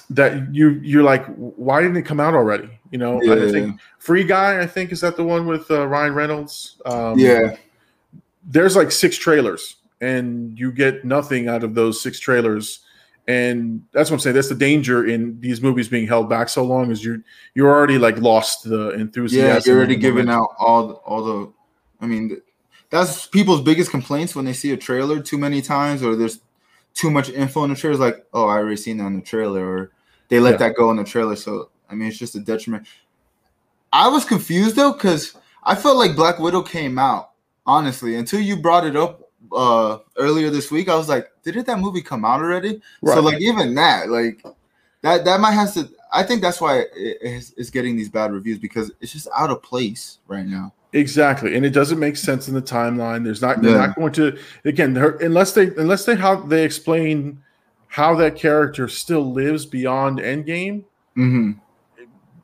that you you're like, why didn't it come out already? You know, I think Free Guy, I think is that the one with uh, Ryan Reynolds. Um, Yeah. There's like six trailers and you get nothing out of those six trailers and that's what i'm saying that's the danger in these movies being held back so long is you're you're already like lost the enthusiasm Yeah, you're already giving out all the, all the. I mean, that's people's biggest complaints when they see a trailer too many times, or there's too much info in the trailer. It's like, oh, I already seen that in the trailer, or they let Yeah. that go in the trailer. So I mean, it's just a detriment. I was confused though because I felt like Black Widow came out honestly until you brought it up uh earlier this week. I was like, didn't that movie come out already? So like even that, like that that might have to. I think that's why it is it's getting these bad reviews because it's just out of place right now. Exactly, and it doesn't make sense in the timeline. There's not they're Yeah. not going to again unless they unless they how they explain how that character still lives beyond Endgame. Mm-hmm.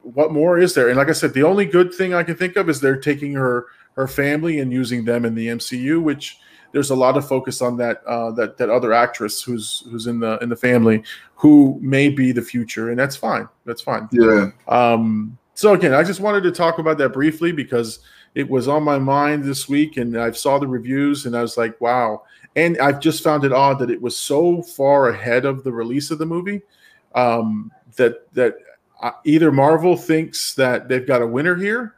What more is there? And like I said, the only good thing I can think of is they're taking her her family and using them in the MCU, which there's a lot of focus on that uh, that that other actress who's who's in the in the family who may be the future, and that's fine. That's fine. Yeah. Um, so again, I just wanted to talk about that briefly because it was on my mind this week, and I saw the reviews, and I was like, wow. And I've just found it odd that it was so far ahead of the release of the movie um, that that uh, either Marvel thinks that they've got a winner here,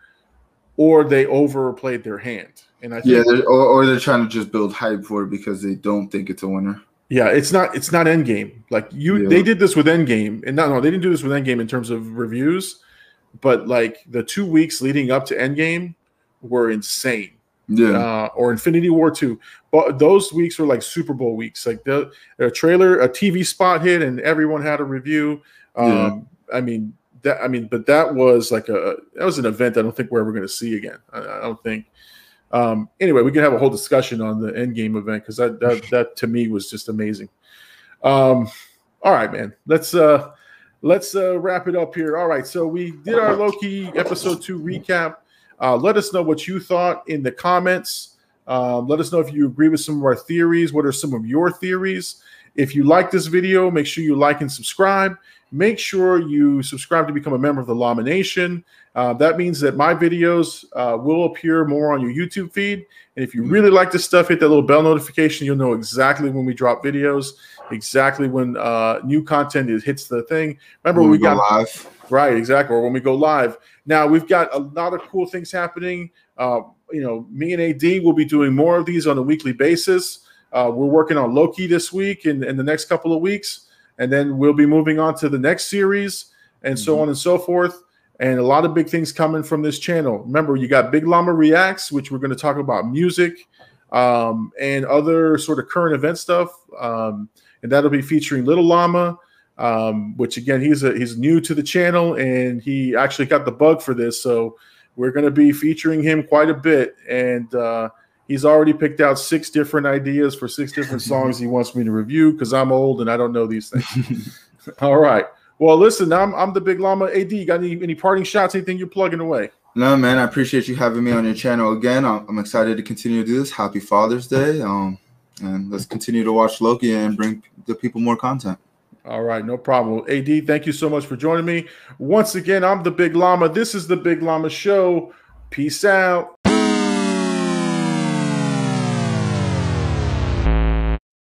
or they overplayed their hand. And I think Yeah, they're, or, or they're trying to just build hype for it because they don't think it's a winner. Yeah, it's not it's not Endgame. Like you Yeah. they did this with Endgame. And no, no, they didn't do this with Endgame in terms of reviews, but like the two weeks leading up to Endgame were insane. Yeah, Uh, or Infinity War 2. But those weeks were like Super Bowl weeks. Like the a trailer, a TV spot hit, and everyone had a review. Um, I mean that I mean, but that was like a that was an event I don't think we're ever gonna see again. I, I don't think. Um, anyway, we can have a whole discussion on the Endgame event because that, that that to me was just amazing. Um, all right, man. Let's uh let's uh wrap it up here. All right, so we did our Loki episode two recap. Uh, let us know what you thought in the comments. Um, let us know if you agree with some of our theories. What are some of your theories? If you like this video, make sure you like and subscribe. Make sure you subscribe to become a member of the Lamination. Uh, that means that my videos uh, will appear more on your YouTube feed. And if you really like this stuff, hit that little bell notification. You'll know exactly when we drop videos, exactly when uh, new content is, hits the thing. Remember, When we, we go got live. Right, exactly. Or when we go live. Now we've got a lot of cool things happening. Uh, you know, me and AD will be doing more of these on a weekly basis. Uh, we're working on Loki this week and in the next couple of weeks, and then we'll be moving on to the next series and so Mhm. on and so forth. And a lot of big things coming from this channel. Remember, you got Big Llama Reacts, which we're going to talk about music um, and other sort of current event stuff. Um, and that'll be featuring Little Llama, um, which again he's a, he's new to the channel and he actually got the bug for this, so we're going to be featuring him quite a bit. And uh, he's already picked out six different ideas for six different [LAUGHS] songs he wants me to review because I'm old and I don't know these things. [LAUGHS] All right. Well, listen, I'm I'm the Big Llama. Ad, you got any any parting shots? Anything you're plugging away? No, man, I appreciate you having me on your channel again. I'm, I'm excited to continue to do this. Happy Father's Day. Um, and let's continue to watch Loki and bring the people more content. All right, no problem. AD, thank you so much for joining me. Once again, I'm the Big Llama. This is the Big Llama Show. Peace out.